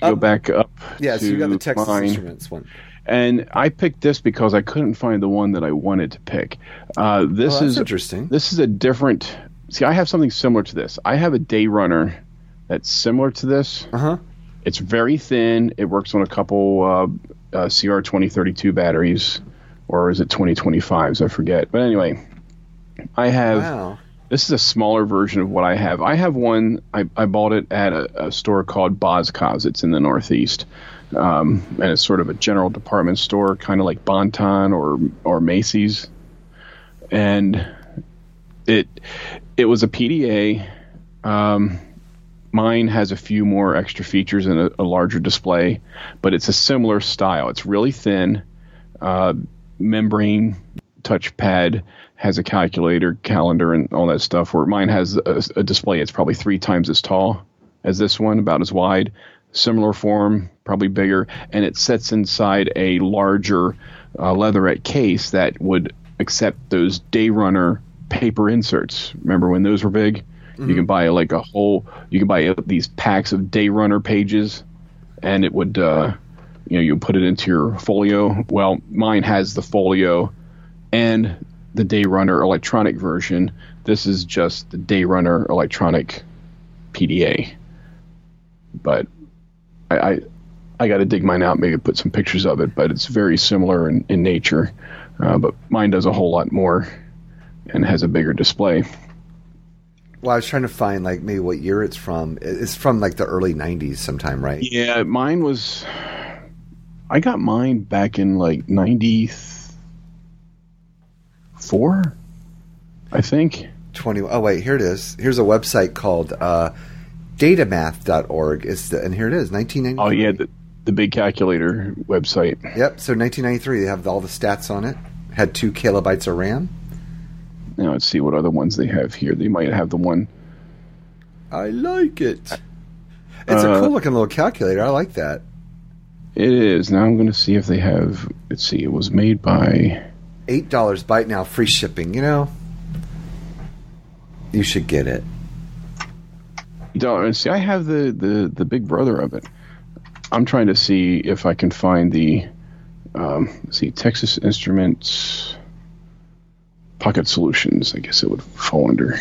Go back up. yeah so you got the texas mine. instruments one And I picked this because I couldn't find the one that I wanted to pick. Uh, this Oh, is interesting. This is a different. See, I have something similar to this. I have a day runner that's similar to this. uh-huh It's very thin. It works on a couple uh, uh, CR twenty thirty two batteries, or is it twenty twenty fives? I forget. But anyway, I have. wow This is a smaller version of what I have. I have one. I, I bought it at a, a store called Boscov's. It's in the Northeast, um, and it's sort of a general department store, kind of like Bonton or or Macy's. And it it was a PDA. Um, mine has a few more extra features and a, a larger display, but it's a similar style. It's really thin, uh, membrane touchpad has a calculator, calendar, and all that stuff. Where mine has a, a display, it's probably three times as tall as this one, about as wide. Similar form, probably bigger, and it sits inside a larger uh, leatherette case that would accept those day runner paper inserts. Remember when those were big? You can buy like a whole. You can buy uh, these packs of day runner pages, and it would. Uh, you know, you put it into your folio. Well, mine has the folio and the Day Runner electronic version. This is just the Day Runner electronic PDA. But I I, I got to dig mine out, maybe put some pictures of it. But it's very similar in, in nature. Uh, but mine does a whole lot more and has a bigger display. well i was trying to find like maybe what year it's from it's from like the early 90s sometime right Yeah, mine was. I got mine back in like '94, I think. 20 oh wait here it is here's a website called uh, datamath.org it's the, and here it is 1993 Oh yeah, the, the big calculator website. yep so 1993 they have all the stats on it had two kilobytes of ram Now let's see what other ones they have here. They might have the one. i like it It's a Uh, cool looking little calculator. I like that. It is. Now I'm going to see if they have. Let's see. It was made by. Eight dollars bite now, free shipping. You know, you should get it. Don't see. I have the the the big brother of it. I'm trying to see if I can find the. Um, see, Texas Instruments Pocket Solutions. I guess it would fall under.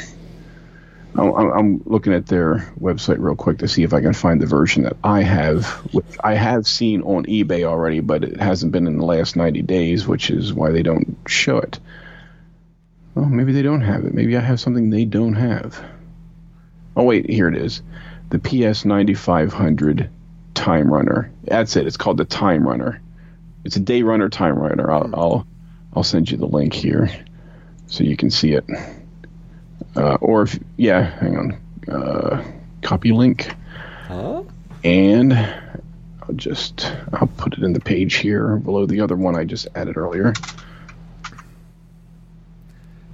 I'm, looking at their website real quick to see if I can find the version that I have, which I have seen on eBay already, but it hasn't been in the last 90 days, which is why they don't show it. Well, maybe they don't have it. Maybe I have something they don't have. Oh wait, here it is. The PS 9500 Time Runner. That's it. It's called the Time Runner. It's a day runner time runner. I'll hmm. I'll, I'll send you the link here so you can see it. Uh, or if yeah, hang on. Uh, copy link Huh? and I'll just I'll put it in the page here below the other one I just added earlier.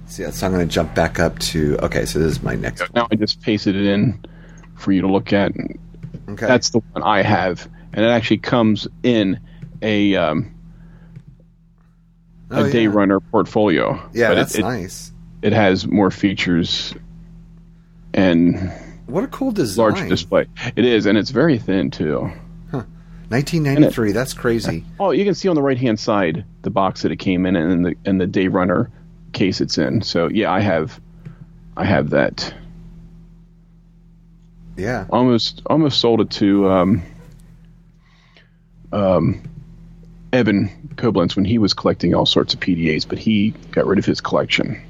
So, yeah, so I'm going to jump back up to. Okay, so this is my next. one. Now I just pasted it in for you to look at. Okay, That's the one I have, and it actually comes in a um, Oh, a day yeah. runner portfolio. Yeah, But that's it, it, nice. It has more features and What a cool design. large display. It is, and it's very thin too. 1993. That's crazy. Oh, you can see on the right hand side the box that it came in and the and the day runner case it's in. So yeah, I have I have that. Yeah. Almost almost sold it to um um Evan Koblentz when he was collecting all sorts of PDAs, but he got rid of his collection.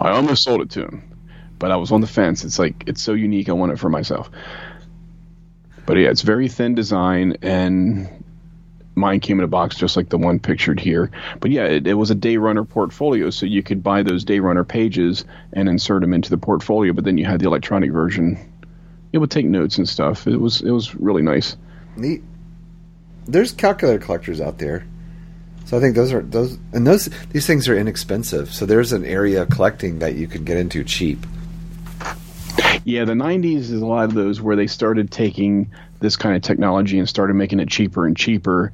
I almost sold it to him, but I was on the fence. It's like it's so unique, I want it for myself. But yeah, it's very thin design, and mine came in a box just like the one pictured here. But yeah, it, it was a day runner portfolio, so you could buy those day runner pages and insert them into the portfolio. But then you had the electronic version. It would take notes and stuff. It was it was really nice. Neat. There's calculator collectors out there. So I think those are those and those these things are inexpensive. So there's an area of collecting that you can get into cheap. Yeah, the 90s is a lot of those where they started taking this kind of technology and started making it cheaper and cheaper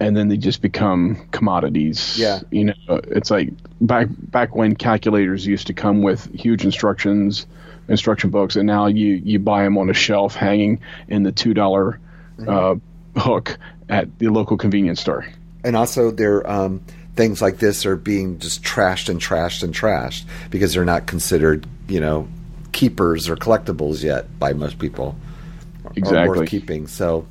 and then they just become commodities. Yeah. You know, it's like back back when calculators used to come with huge instructions, instruction books and now you you buy them on a shelf hanging in the $2 uh, hook at the local convenience store. And also there um things like this are being just trashed and trashed and trashed because they're not considered, you know, keepers or collectibles yet by most people. Or Exactly. worth keeping. So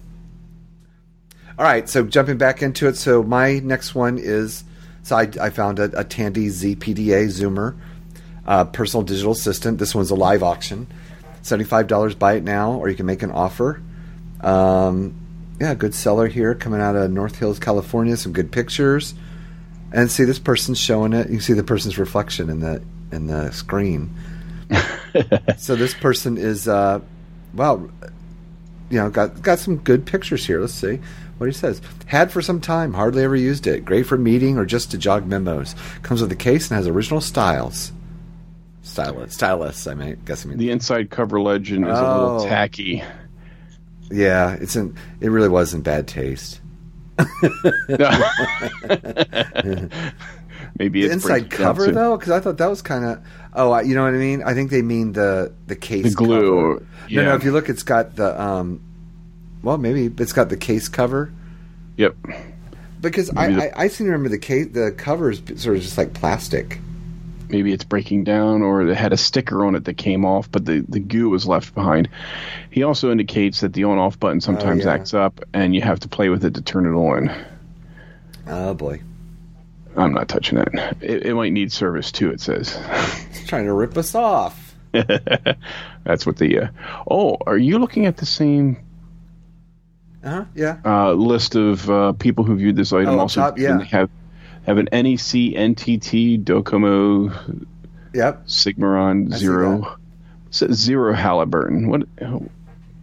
all right, so jumping back into it. So my next one is so I, I found a, a Tandy ZPDA Zoomer, uh, personal digital assistant. This one's a live auction, seventy five dollars. Buy it now, or you can make an offer. Um, yeah, good seller here, coming out of North Hills, California. Some good pictures, and see this person's showing it. You can see the person's reflection in the in the screen. so this person is, uh, well, you know, got got some good pictures here. Let's see what he says. Had for some time, hardly ever used it. Great for meeting or just to jog memos. Comes with a case and has original styles. Stylus, stylus. I may guess. I mean, The inside cover legend is a Oh. little tacky. Yeah, it's in. It really was in bad taste. Maybe The it's inside cover though, because I thought that was kind of. Oh, you know what I mean. I think they mean the the case. The glue, cover. No, no. If you look, it's got the. um Well, maybe it's got the case cover. Yep. Because I, Maybe I, I seem to remember the case, the cover is sort of just like plastic. Maybe it's breaking down or it had a sticker on it that came off but the, the goo was left behind he also indicates that the on off button sometimes yeah. acts up and you have to play with it to turn it on Oh boy, i'm not touching it it, it might need service too it says it's trying to rip us off. that's what the uh, oh are you looking at the same Uh huh. Yeah. uh, list of uh, people who viewed this item Oh, also top, yeah. have have an nec ntt docomo Yep. Sigmarion I zero. It says zero Halliburton. What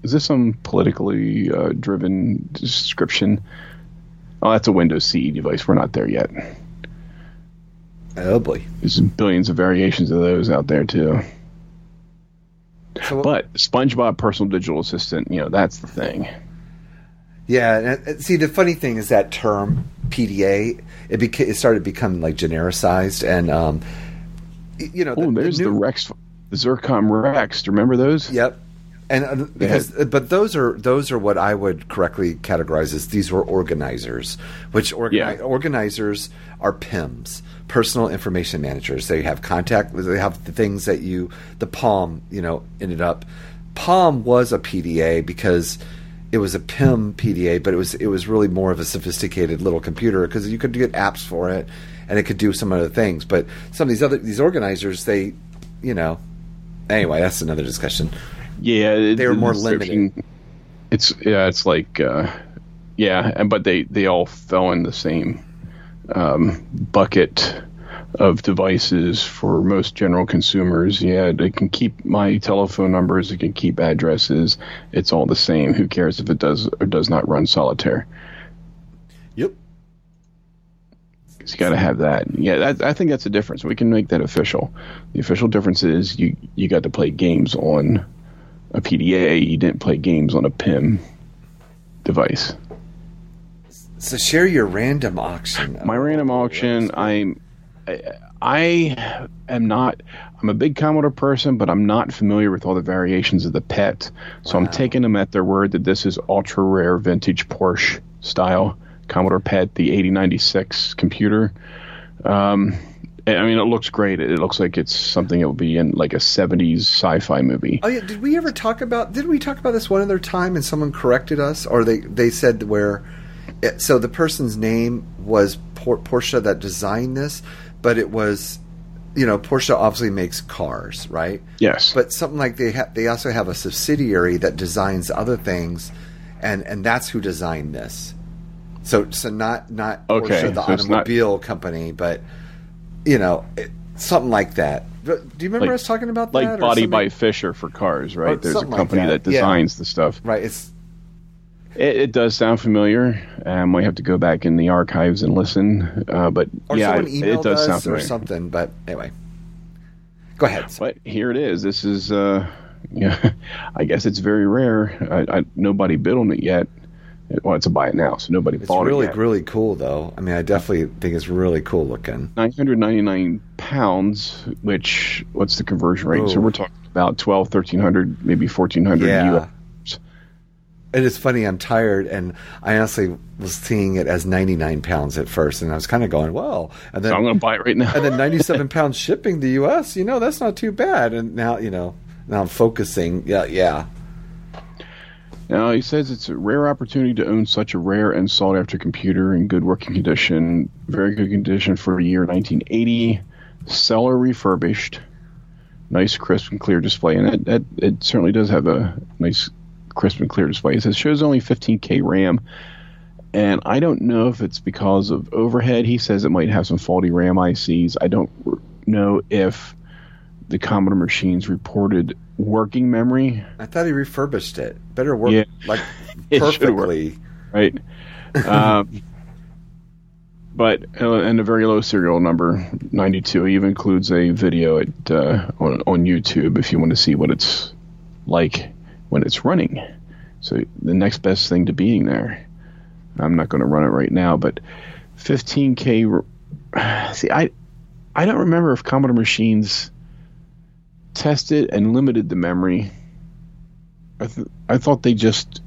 is this? Some politically uh, driven description? Oh, that's a Windows CE device. We're not there yet. Oh boy. There's billions of variations of those out there too. So- but SpongeBob personal digital assistant, you know, that's the thing. Yeah, and, uh, see, the funny thing is that term PDA it beca- it started becoming like genericized, and um, you know, Oh, there's the, new- Rex, the Xircom Rex. Do you remember those? Yep. And uh, because, but those are those are what I would correctly categorize as these were organizers, which organi- Yeah. organizers are PIMs, personal information managers. They have contact. They have the things that you, the Palm, you know, ended up. Palm was a PDA because it was a PIM PDA, but it was it was really more of a sophisticated little computer because you could get apps for it, and it could do some other things. But some of these other these organizers, they, you know, anyway, that's another discussion. Yeah, it- They were the more limited. It's yeah, it's like uh, yeah, and but they they all fell in the same um, bucket of devices for most general consumers. Yeah, they can keep my telephone numbers, it can keep addresses. It's all the same. Who cares if it does or does not run solitaire? Yep. 'Cause you got to have that. Yeah, that, I think that's the difference. We can make that official. The official difference is you you got to play games on a PDA. You didn't play games on a PIM device. So share your random auction. My random auction, I'm I, I am not. I'm a big Commodore person, but I'm not familiar with all the variations of the PET. So I'm taking them at their word that this is ultra rare vintage Porsche style Commodore PET, the 8096 computer. Um, I mean, it looks great. It looks like it's something that will be in like a 70s sci-fi movie. Oh yeah, did we ever talk about? Did we talk about this one other time and someone corrected us, or they they said where? It, so the person's name was Por- Porsche that designed this, but it was, you know, Porsche obviously makes cars, right? Yes, But something like they ha- they also have a subsidiary that designs other things, and and that's who designed this. So so not not Okay, Porsche the so it's not- automobile company, but you know it, something like that. But do you remember Like- us talking about like that? or Body by Fisher for cars, right? There's a something like company that, that, yeah. designs the stuff. Right. It's It, it does sound familiar. I might have to go back in the archives and listen. Uh, but or yeah, it, it does sound or something. But anyway, go ahead. But here it is. This is, uh, yeah, I guess it's very rare. I, I, nobody bid on it yet. Well, it's a buy it now, so nobody It's bought really it yet. really cool though. I mean, I definitely think it's really cool looking. 999 pounds, which, what's the conversion rate? So Oh. we're talking about 12, 1300, maybe 1400 Yeah. US. It is funny. I'm tired, and I honestly was seeing it as 99 pounds at first, and I was kind of going, "Well," and then So I'm going to buy it right now. and then 97 pounds shipping the U.S. You know, that's not too bad. And now, you know, now I'm focusing. Yeah, yeah. Now, he says it's a rare opportunity to own such a rare and sought after computer in good working condition. Very good condition for a year 1980. Seller refurbished. Nice, crisp, and clear display. And it, it, it certainly does have a nice, crisp, and clear display. It says shows only 15K RAM. And I don't know if it's because of overhead. He says it might have some faulty RAM ICs. I don't know if the Commodore machines reported working memory I thought he refurbished it. Better work Yeah. like perfectly. right? um, but uh, and a very low serial number, 92. He even includes a video at uh, on on YouTube if you want to see what it's like when it's running. So the next best thing to being there. I'm not going to run it right now, but 15k. See, I I don't remember if Commodore machines tested and limited the memory. I th- I thought they just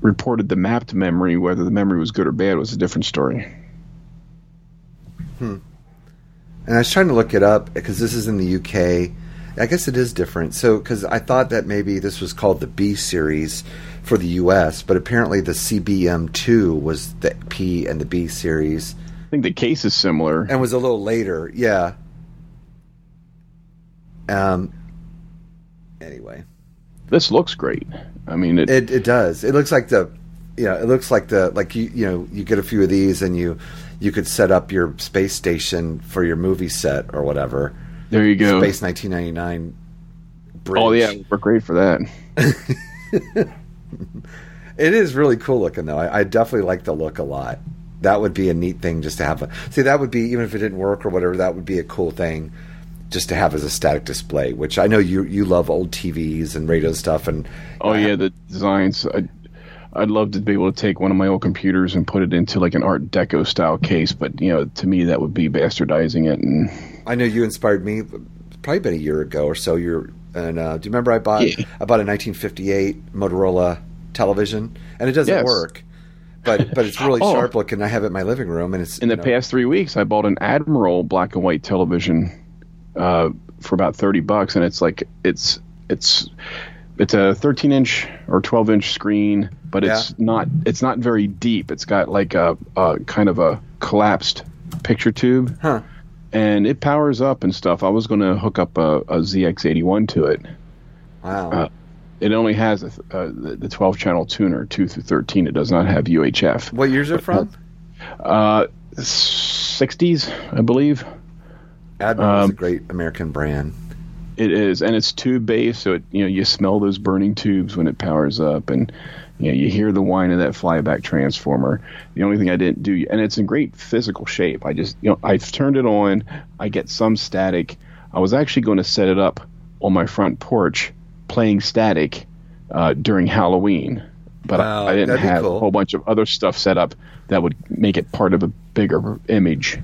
reported the mapped memory, whether the memory was good or bad was a different story. Hmm. And I was trying to look it up because this is in the UK. I guess it is different. So, because I thought that maybe this was called the B series for the US, but apparently the CBM2 was the P and the B series I think the case is similar. and was a little later. Yeah. Um. Anyway, This looks great. I mean, it, it it does. It looks like the, you know, it looks like the like you you know you get a few of these and you you could set up your space station for your movie set or whatever. There you go. Space 1999. Bridge. Oh yeah, we're great for that. It is really cool looking though. I, I definitely like the look a lot. That would be a neat thing just to have. A, see, that would be even if it didn't work or whatever. That would be a cool thing. just to have as a static display. Which I know you you love old TVs and radio stuff, and Oh yeah, the designs. I'd, I'd love to be able to take one of my old computers and put it into like an Art Deco style case, but you know, to me that would be bastardizing it. And I know you inspired me. Probably been a year ago or so. You're and uh, do you remember I bought Yeah. I bought a 1958 Motorola television, and it doesn't Yes. work, but but it's really Oh. sharp looking. I have it in my living room, and it's in the know, past three weeks, I bought an Admiral black and white television uh, for about thirty bucks, and it's like it's it's it's a 13 inch or 12 inch screen, but it's not it's not very deep. It's got like a, a kind of a collapsed picture tube, Huh. and it powers up and stuff. I was going to hook up a, a ZX81 to it. Wow. Uh, It only has a, uh, the the 12 channel tuner, two through 13. It does not have UHF. what years are from? Uh, 60s, I believe. Admiral is um, a great American brand. It is, and it's tube based, so it, you know you smell those burning tubes when it powers up, and you know you hear the whine of that flyback transformer. The only thing I didn't do, and it's in great physical shape. I just you know I've turned it on. I get some static. I was actually going to set it up on my front porch, playing static uh, during Halloween, but Wow, I, I didn't have cool. a whole bunch of other stuff set up that would make it part of a bigger image.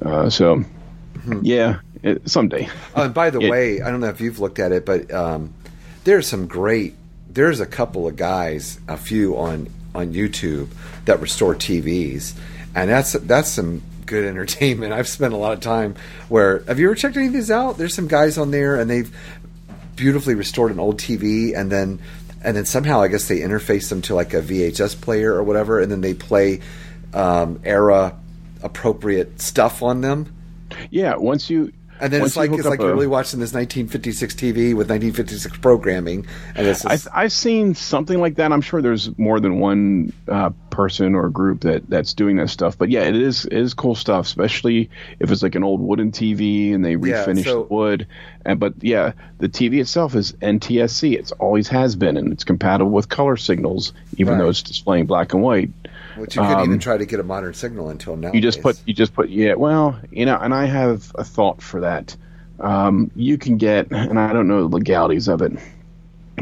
Uh, so, Hmm. yeah, it, someday. Oh, and by the Yeah. way, I don't know if you've looked at it, but um, there's some great. There's a couple of guys, a few on on YouTube that restore TVs, and that's that's some good entertainment. I've spent a lot of time where. Have you ever checked any of these out? There's some guys on there, and they've beautifully restored an old TV, and then and then somehow I guess they interface them to like a VHS player or whatever, and then they play um, era appropriate stuff on them. Yeah, once you And then once it's like it's like you're really watching this 1956 TV with 1956 programming, and it's I, just, I've seen something like that. I'm sure there's more than one uh, person or group that that's doing that stuff. But yeah, it is it is cool stuff, especially if it's like an old wooden TV and they Yeah, refinish so- the wood. And but yeah, the TV itself is NTSC. It's always has been, and it's compatible with color signals, even Right. though it's displaying black and white. Which you couldn't even um, try to get a modern signal until now. You just put you just put yeah. Well, you know, and I have a thought for that. Um, you can get, and I don't know the legalities of it,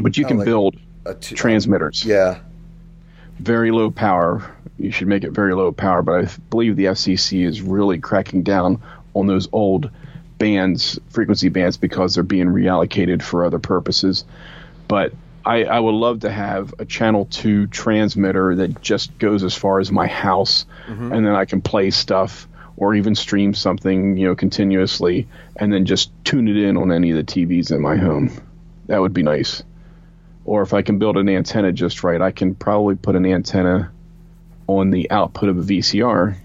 but you Oh, can like build two, transmitters. Yeah, very low power. You should make it very low power, but I believe the FCC is really cracking down on those old bands, frequency bands, because they're being reallocated for other purposes. But I, I would love to have a channel two transmitter that just goes as far as my house, mm-hmm. and then I can play stuff or even stream something, you know, continuously, and then just tune it in on any of the TVs in my home. That would be nice or if I can build an antenna just right, I can probably put an antenna on the output of a VCR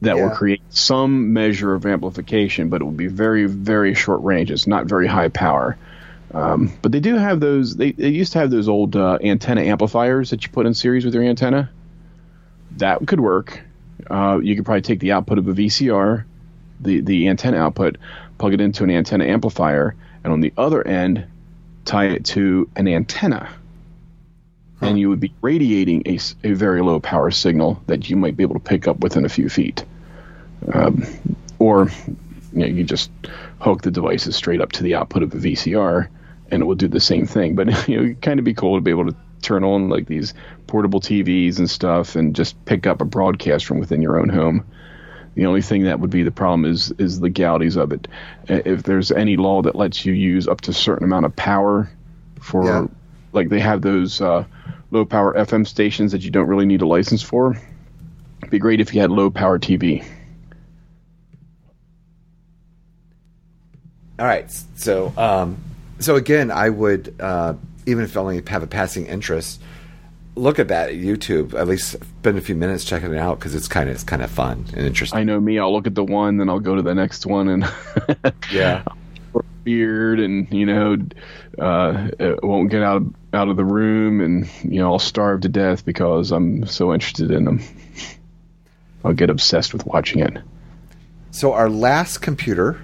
that will create some measure of amplification, but it will be very, very short range. It's not very high power. Um, but they do have those. They, they used to have those old uh, antenna amplifiers that you put in series with your antenna. That could work. Uh, you could probably take the output of a VCR, the the antenna output, plug it into an antenna amplifier, and on the other end, tie it to an antenna. And you would be radiating a, a very low power signal that you might be able to pick up within a few feet. Um, or you, know, you just hook the devices straight up to the output of a VCR and it will do the same thing. But you know, it'd kind of be cool to be able to turn on like these portable TVs and stuff and just pick up a broadcast from within your own home. The only thing that would be the problem is is the legalities of it. If there's any law that lets you use up to a certain amount of power for, Yeah. like they have those uh, low power FM stations that you don't really need a license for. It'd be great if you had low power TV. All right. So, um, so again, I would uh, even if I only have a passing interest, look at that at YouTube. At least spend a few minutes checking it out because it's kind of it's kind of fun and interesting. I know me. I'll look at the one, then I'll go to the next one, and yeah. beard, and you know, uh, won't get out of, out of the room, and you know, I'll starve to death because I'm so interested in them. I'll get obsessed with watching it. So our last computer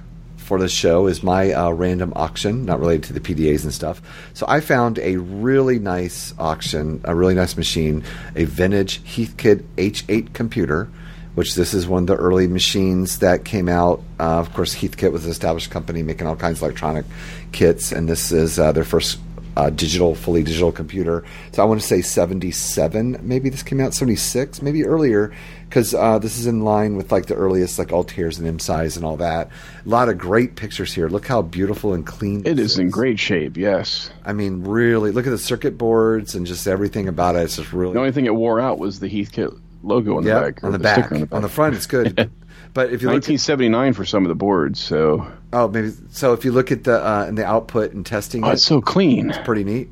for the show is my uh, random auction, not related to the PDAs and stuff. So I found a really nice auction, a really nice machine, a vintage Heathkit H8 computer which this is one of the early machines that came out. Uh, of course, Heathkit was an established company making all kinds of electronic kits, and this is uh, their first uh, digital, fully digital computer. So I want to say 77, maybe this came out 76, maybe earlier, because uh, this is in line with like the earliest like Altairs and IMSAIs and all that. A lot of great pictures here. Look how beautiful and clean It is in great shape. Yes. I mean, really, look at the circuit boards and just everything about it. It's just really The only thing it wore out was the Heathkit logo on the yeah, back. on the, back. On the front, it's good. but if you look at, 1979 for some of the boards. So oh, maybe so. If you look at the uh, in the output and testing, oh, it, it's so clean. It's pretty neat.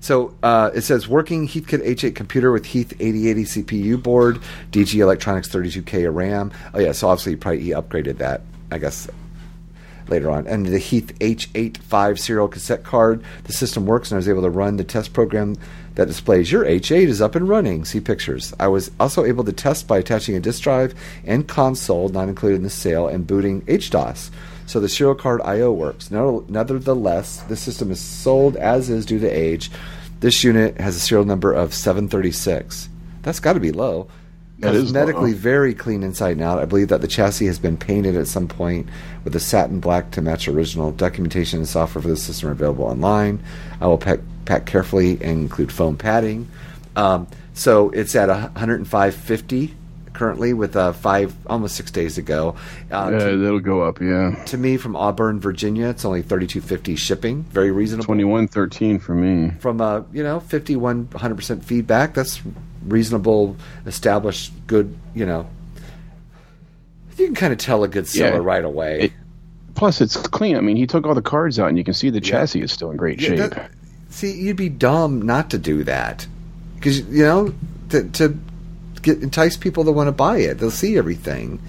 So uh, it says working Heathkit H8 computer with Heath 8080 CPU board, DG Electronics 32K of RAM. Oh yeah, so obviously probably he upgraded that, I guess, later on. And the Heath H85 serial cassette card. The system works, and I was able to run the test program that displays your H8 is up and running. See pictures. I was also able to test by attaching a disk drive and console, not included in the sale, and booting HDOS. So the serial card I/O works. No- Nevertheless, this system is sold as is due to age. This unit has a serial number of 736. That's got to be low. That is Cosmetically low. very clean inside and out. I believe that the chassis has been painted at some point with a satin black to match original. Documentation and software for the system are available online. I will pack, pack carefully and include foam padding. Um, so it's at 105.50 currently with uh, five almost six days ago. Uh, to, that'll go up. Yeah. to me from Auburn, Virginia, it's only 32.50 shipping. Very reasonable 2113 for me. from uh, you know 51 100% feedback that's reasonable established good you know you can kind of tell a good seller Yeah. right away It- Plus, it's clean. I mean, he took all the cards out, and you can see the Yeah. chassis is still in great Yeah, shape. that- see you'd be dumb not to do that because you know to, to get entice people to want to buy it they'll see everything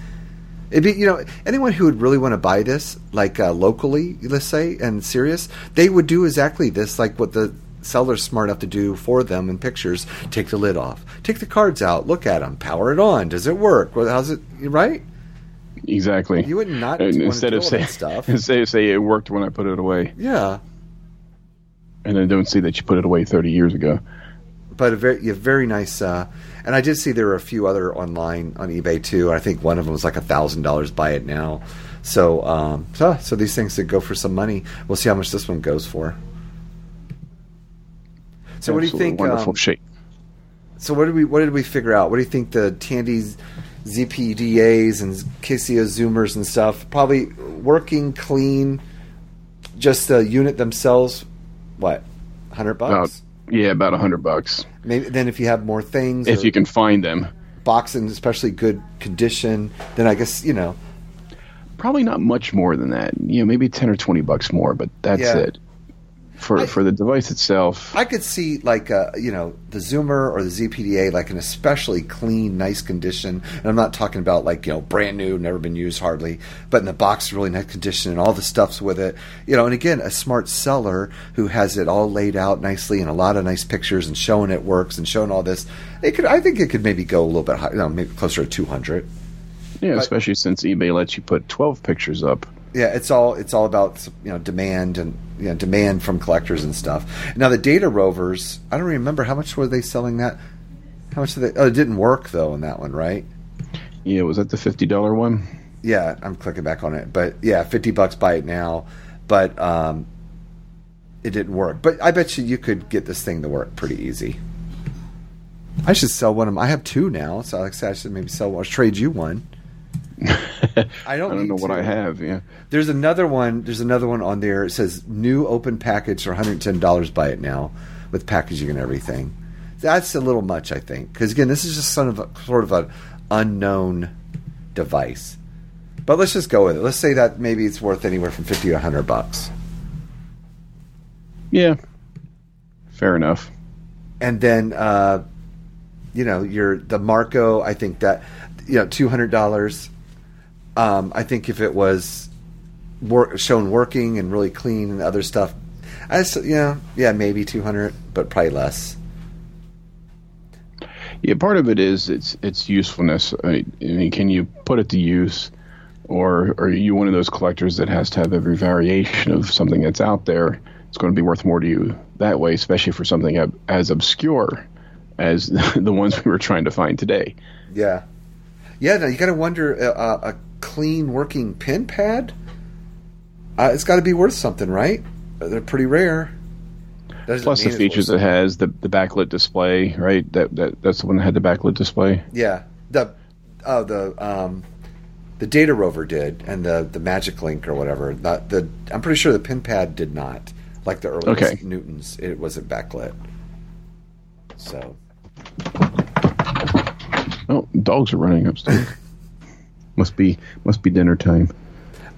It'd be, you know, anyone who would really want to buy this, like uh, locally, let's say, and serious, they would do exactly this, like what the seller's smart enough to do for them in pictures. Take the lid off, take the cards out, look at them, power it on. Does it work? Well, how's it? Right? Exactly. You would not instead of say, that stuff. say say it worked when I put it away, Yeah. and then don't see that you put it away 30 years ago. But a very, have very nice. Uh, and I did see there were a few other online on eBay too. I think one of them was like a thousand dollars. Buy it now. So, um, so, so these things that go for some money. We'll see how much this one goes for. So, what do you think? Wonderful um, shape. so, what did we what did we figure out? What do you think the Tandy's ZPDAs and Casio Zoomers and stuff probably working clean? Just the unit themselves, what, hundred bucks? About yeah, about a hundred bucks Maybe then if you have more things, if you can find them. box in especially good condition, then I guess you know. Probably not much more than that. You know, maybe 10 or 20 bucks more, but that's Yeah. it. For I- for the device itself, I could see like uh, you know the Zoomer or the ZPDA like an especially clean, nice condition. And I'm not talking about like you know brand new, never been used hardly, but in the box, really nice condition, and all the stuff's with it. You know, and again, a smart seller who has it all laid out nicely and a lot of nice pictures and showing it works and showing all this. It could, I think, it could maybe go a little bit higher, you know, maybe closer to 200. yeah, but- especially since eBay lets you put 12 pictures up. Yeah, it's all it's all about you know demand and you know demand from collectors and stuff. Now the data rovers, I don't remember how much were they selling that. How much did they? Oh, it didn't work though in that one, right? Yeah, was that the $50 one? Yeah, I'm clicking back on it, but yeah, fifty bucks buy it now, but um, it didn't work. But I bet you you could get this thing to work pretty easy. I should sell one of them. I have two now, so like I said, I should maybe sell one. Or trade you one. I I don't. don't need know what. I have. Yeah. There's another one. There's another one on there. It says new open package for 110 dollars. Buy it now with packaging and everything. That's a little much, I think, because again, this is just sort of a, sort of an unknown device. But let's just go with it. Let's say that maybe it's worth anywhere from 50 to 100 bucks. Yeah. Fair enough. and then uh, you know your the Marco. I think that you know two hundred dollars. Um, I think if it was shown working and really clean and other stuff, I just, yeah yeah maybe two hundred, but probably less. Yeah, part of it is its its usefulness. I, I mean, can you put it to use, or are you one of those collectors that has to have every variation of something that's out there? It's going to be worth more to you that way, especially for something as obscure as the ones we were trying to find today. Yeah, Yeah, now you got to wonder uh, uh, a clean working PenPad. Uh, it's got to be worth something, right? They're pretty rare. Doesn't Plus the features it has, the the backlit display, right? That that that's the one that had the backlit display. Yeah, the oh the um, the Data Rover did, and the the Magic Link or whatever. Not the I'm pretty sure the PenPad did not. Like the earliest Okay. Newtons, it wasn't backlit. So Oh, dogs are running upstairs. Must be must be dinner time.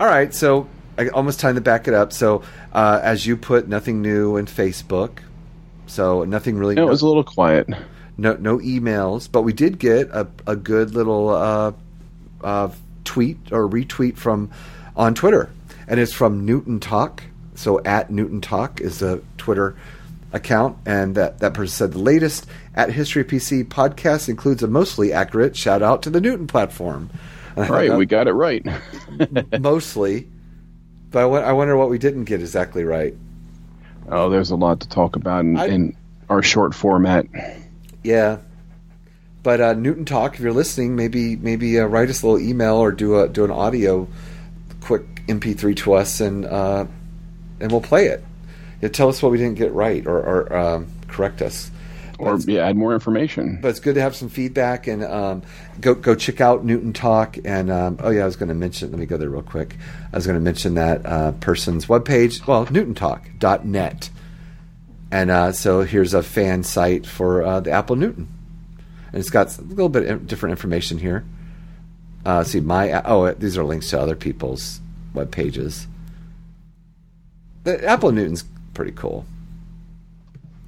all right, so I, almost time to back it up. So uh, as you put, nothing new in Facebook. So nothing really. No, it was a little quiet. no no emails, but we did get a, a good little uh, uh, tweet or retweet from on Twitter, and it's from Newton Talk. So at Newton Talk is the Twitter account, and that that person said the latest at History PC podcast includes a mostly accurate shout out to the Newton platform. And I thought Right, we got it right. mostly, but I, I wonder what we didn't get exactly right. Oh, there's a lot to talk about in, I- in our short format. Yeah. But uh, Newton Talk, if you're listening, maybe maybe uh, write us a little email or do a do an audio quick MP3 to us, and uh, and we'll play it. Yeah, tell us what we didn't get right, or, or um, correct us. Or yeah, add more information. but it's good to have some feedback and um, go go check out Newton Talk. And um, oh yeah I was going to mention let me go there real quick. I was going to mention that uh, person's webpage well newtontalk.net and uh, so here's a fan site for uh, the Apple Newton. And it's got a little bit of different information here. Uh, see my oh these are links to other people's web pages the Apple Newton's pretty cool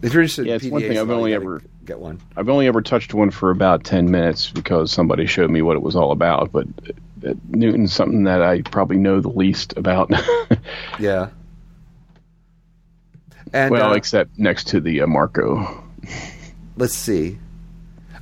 if you're interested Yeah, in it's one thing I've only ever- get one I've only ever touched one for about 10 minutes because somebody showed me what it was all about, but uh, Newton's something that I probably know the least about. Yeah. And well, uh, except next to the uh, Marco. let's see.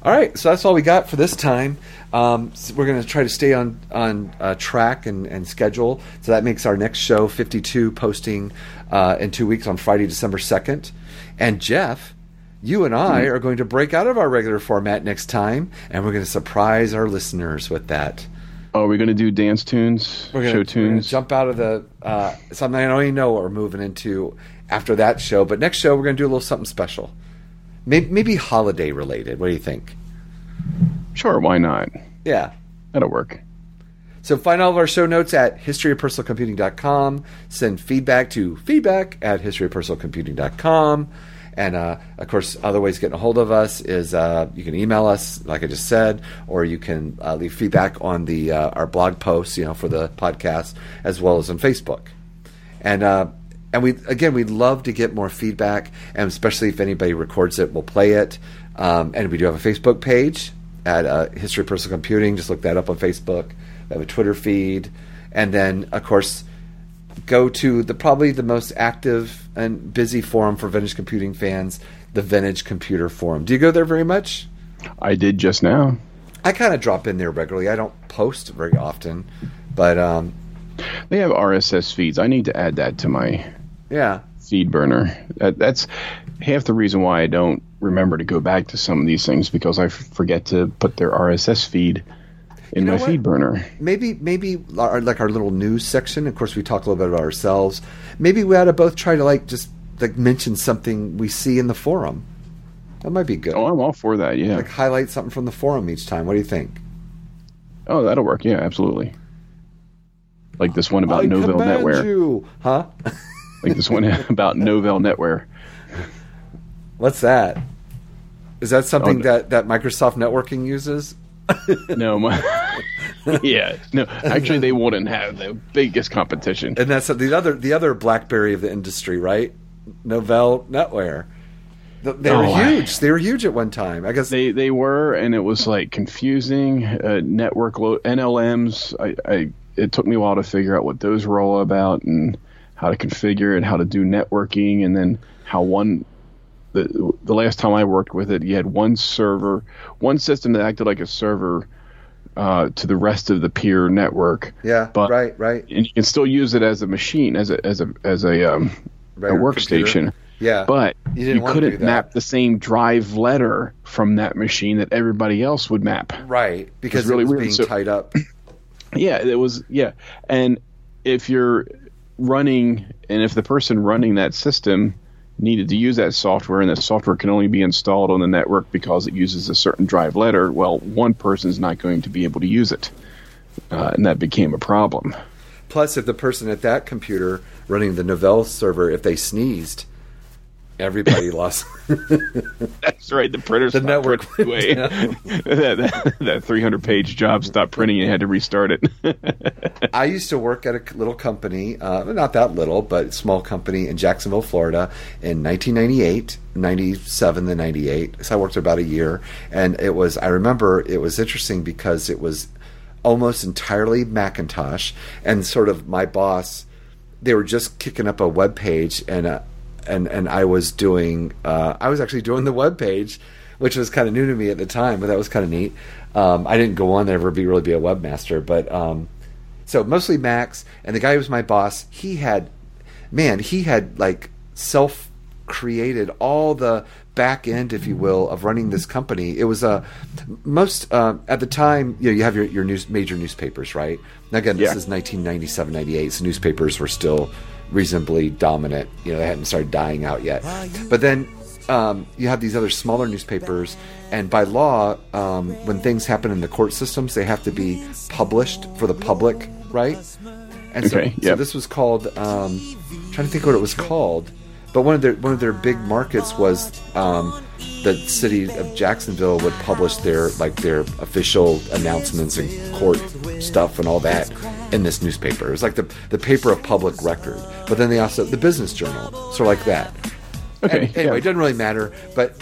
All right, so that's all we got for this time. Um, s- we're going to try to stay on on uh, track and, and schedule. So that makes our next show 52 posting uh, in two weeks on Friday, December 2nd. And Jeff, you and I are going to break out of our regular format next time, and we're going to surprise our listeners with that. Oh, we're we going to do dance tunes, We're gonna, show tunes? jump out of the uh, something I don't even know what we're moving into after that show. But next show we're going to do a little something special, maybe, maybe holiday related. What do you think? Sure, why not? Yeah. That'll work. So find all of our show notes at historyofpersonalcomputing.com. Send feedback to feedback at historyofpersonalcomputing.com. And uh, of course, other ways getting a hold of us is uh, you can email us, like I just said, or you can uh, leave feedback on the uh, our blog posts, you know, for the podcast, as well as on Facebook. And uh, and we again, we'd love to get more feedback, and especially if anybody records it, we'll play it. Um, and we do have a Facebook page at uh, History of Personal Computing. Just look that up on Facebook. We have a Twitter feed, and then of course go to the probably the most active and busy forum for vintage computing fans, the Vintage Computer Forum. Do you go there very much? I did just now. I kind of drop in there regularly. I don't post very often, but um, They have RSS feeds. I need to add that to my yeah, feed burner. That, that's half the reason why I don't remember to go back to some of these things because I f- forget to put their RSS feed in You know my what? feed burner. maybe maybe our, like our little news section. Of course, we talk a little bit about ourselves. Maybe we ought to both try to like just like mention something we see in the forum. That might be good. Oh, I'm all for that. Yeah. Like highlight something from the forum each time. What do you think? Oh, that'll work. Yeah, absolutely. Like this one about I Novell NetWare. you, huh? Like this one about Novell NetWare. What's that? Is that something Oh, that that Microsoft networking uses? No, my, yeah, no. Actually, they wouldn't have the biggest competition. And that's the other the other BlackBerry of the industry, right? Novell NetWare. They were Oh, huge. They were huge at one time. I guess They they were, and it was like confusing. Uh, network lo- NLMs. I, I it took me a while to figure out what those were all about and how to configure it, how to do networking, and then how one. The, the last time I worked with it, you had one server, one system that acted like a server uh, to the rest of the peer network. yeah, but- right, right. and you can still use it as a machine, as a as a as a um, Right, a workstation. computer. Yeah. But You you, couldn't map the same drive letter from that machine that everybody else would map. right because really it was being So- tied up. Yeah, it was. Yeah, and if you're running, and if the person running that system needed to use that software, and that software can only be installed on the network because it uses a certain drive letter, well, one person's not going to be able to use it, uh, and that became a problem. Plus, if the person at that computer running the Novell server, if they sneezed, everybody lost. That's right. The printer The network away. that, that 300 page job stopped printing and had to restart it. I used to work at a little company, uh, not that little, but small company in Jacksonville, Florida, in 1998, 97 to 98. So I worked there about a year, and it was. I remember it was interesting because it was almost entirely Macintosh, and sort of my boss. They were just kicking up a web page, and uh, and and I was doing. Uh, I was actually doing the web page, which was kind of new to me at the time, but that was kind of neat. Um, I didn't go on there ever be really be a webmaster, but. Um, so mostly Macs, and the guy who was my boss, he had, man, he had like self created all the back end, if you will, of running this company. It was a uh, most uh, at the time. You know, you have your your news major newspapers, right? Now, again, this Yeah. is 1997, 98, so newspapers were still reasonably dominant. You know, they hadn't started dying out yet. But then um, you have these other smaller newspapers, and by law, um, when things happen in the court systems, they have to be published for the public, right? And so, Okay, so this was called. Um, trying to think what it was called, but one of their one of their big markets was um, the city of Jacksonville would publish their like their official announcements and court stuff and all that in this newspaper. It was like the the paper of public record. But then they also the business journal, sort of like that. Okay. And- anyway, yeah. it doesn't really matter, but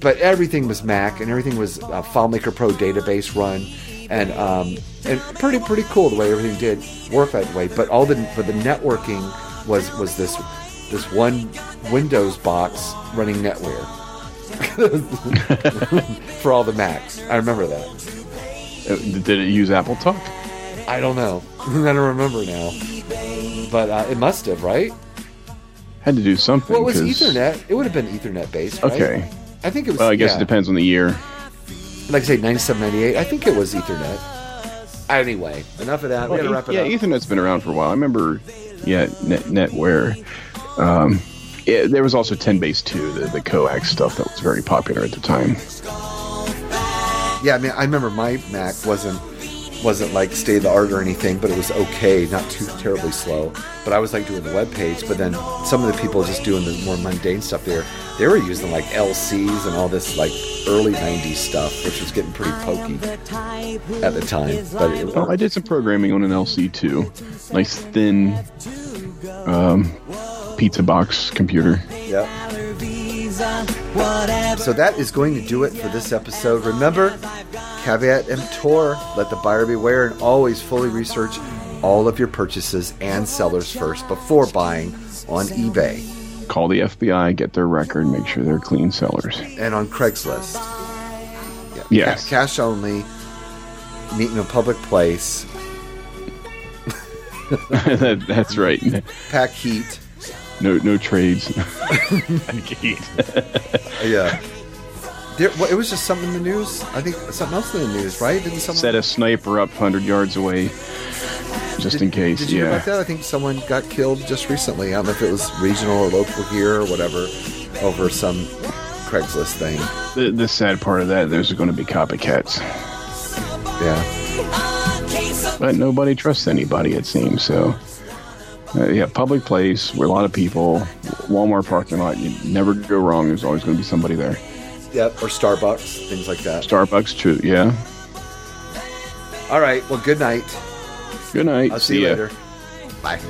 but everything was Mac and everything was uh, FileMaker Pro database run, and um, and pretty pretty cool the way everything did work that way. But all the but the networking was was this this one Windows box running NetWare for all the Macs. I remember that. Uh, Did it use AppleTalk? I don't know. I don't remember now, but uh, it must have right. Had to do something. Well, it was Ethernet. It would have been Ethernet based. Right? Okay. I think it was. Well, I guess yeah. it depends on the year. like I say, 97, 98. I think it was Ethernet. Anyway, enough of that. we gotta wrap it yeah, up. Ethernet's been around for a while. I remember, yeah, Net, NetWare. Um, yeah, there was also 10 base 2, the, the coax stuff that was very popular at the time. yeah, I mean, I remember my Mac wasn't wasn't like state of the art or anything, but it was okay, not too terribly slow. But I was like doing the web page. But then some of the people just doing the more mundane stuff there, they were using like LCs and all this like early '90s stuff, which was getting pretty pokey at the time. But it, Well, I did some programming on an LC too. Nice thin um, pizza box computer. Yep. So that is going to do it for this episode. Remember, caveat emptor, let the buyer beware, and always fully research all of your purchases and sellers first before buying on eBay Call the FBI, get their record, make sure they're clean sellers. and on Craigslist. Yeah, Yes. ca- cash only, meet in a public place, that, that's right. pack heat. No, no trades. Yeah. There, well, it was just something in the news. I think something else in the news, right? Didn't someone Set a sniper up 100 yards away, just in case. Did you hear yeah. about that? I think someone got killed just recently. I don't know if it was regional or local here or whatever over some Craigslist thing. The, the sad part of that, there's going to be copycats. Yeah. But nobody trusts anybody, it seems. So, uh, yeah, public place where a lot of people, Walmart parking lot, you never go wrong. There's always going to be somebody there. Yep. Or Starbucks, things like that. Starbucks, true. Yeah. All right. Well, good night. Good night. I'll see, you ya. later. Bye.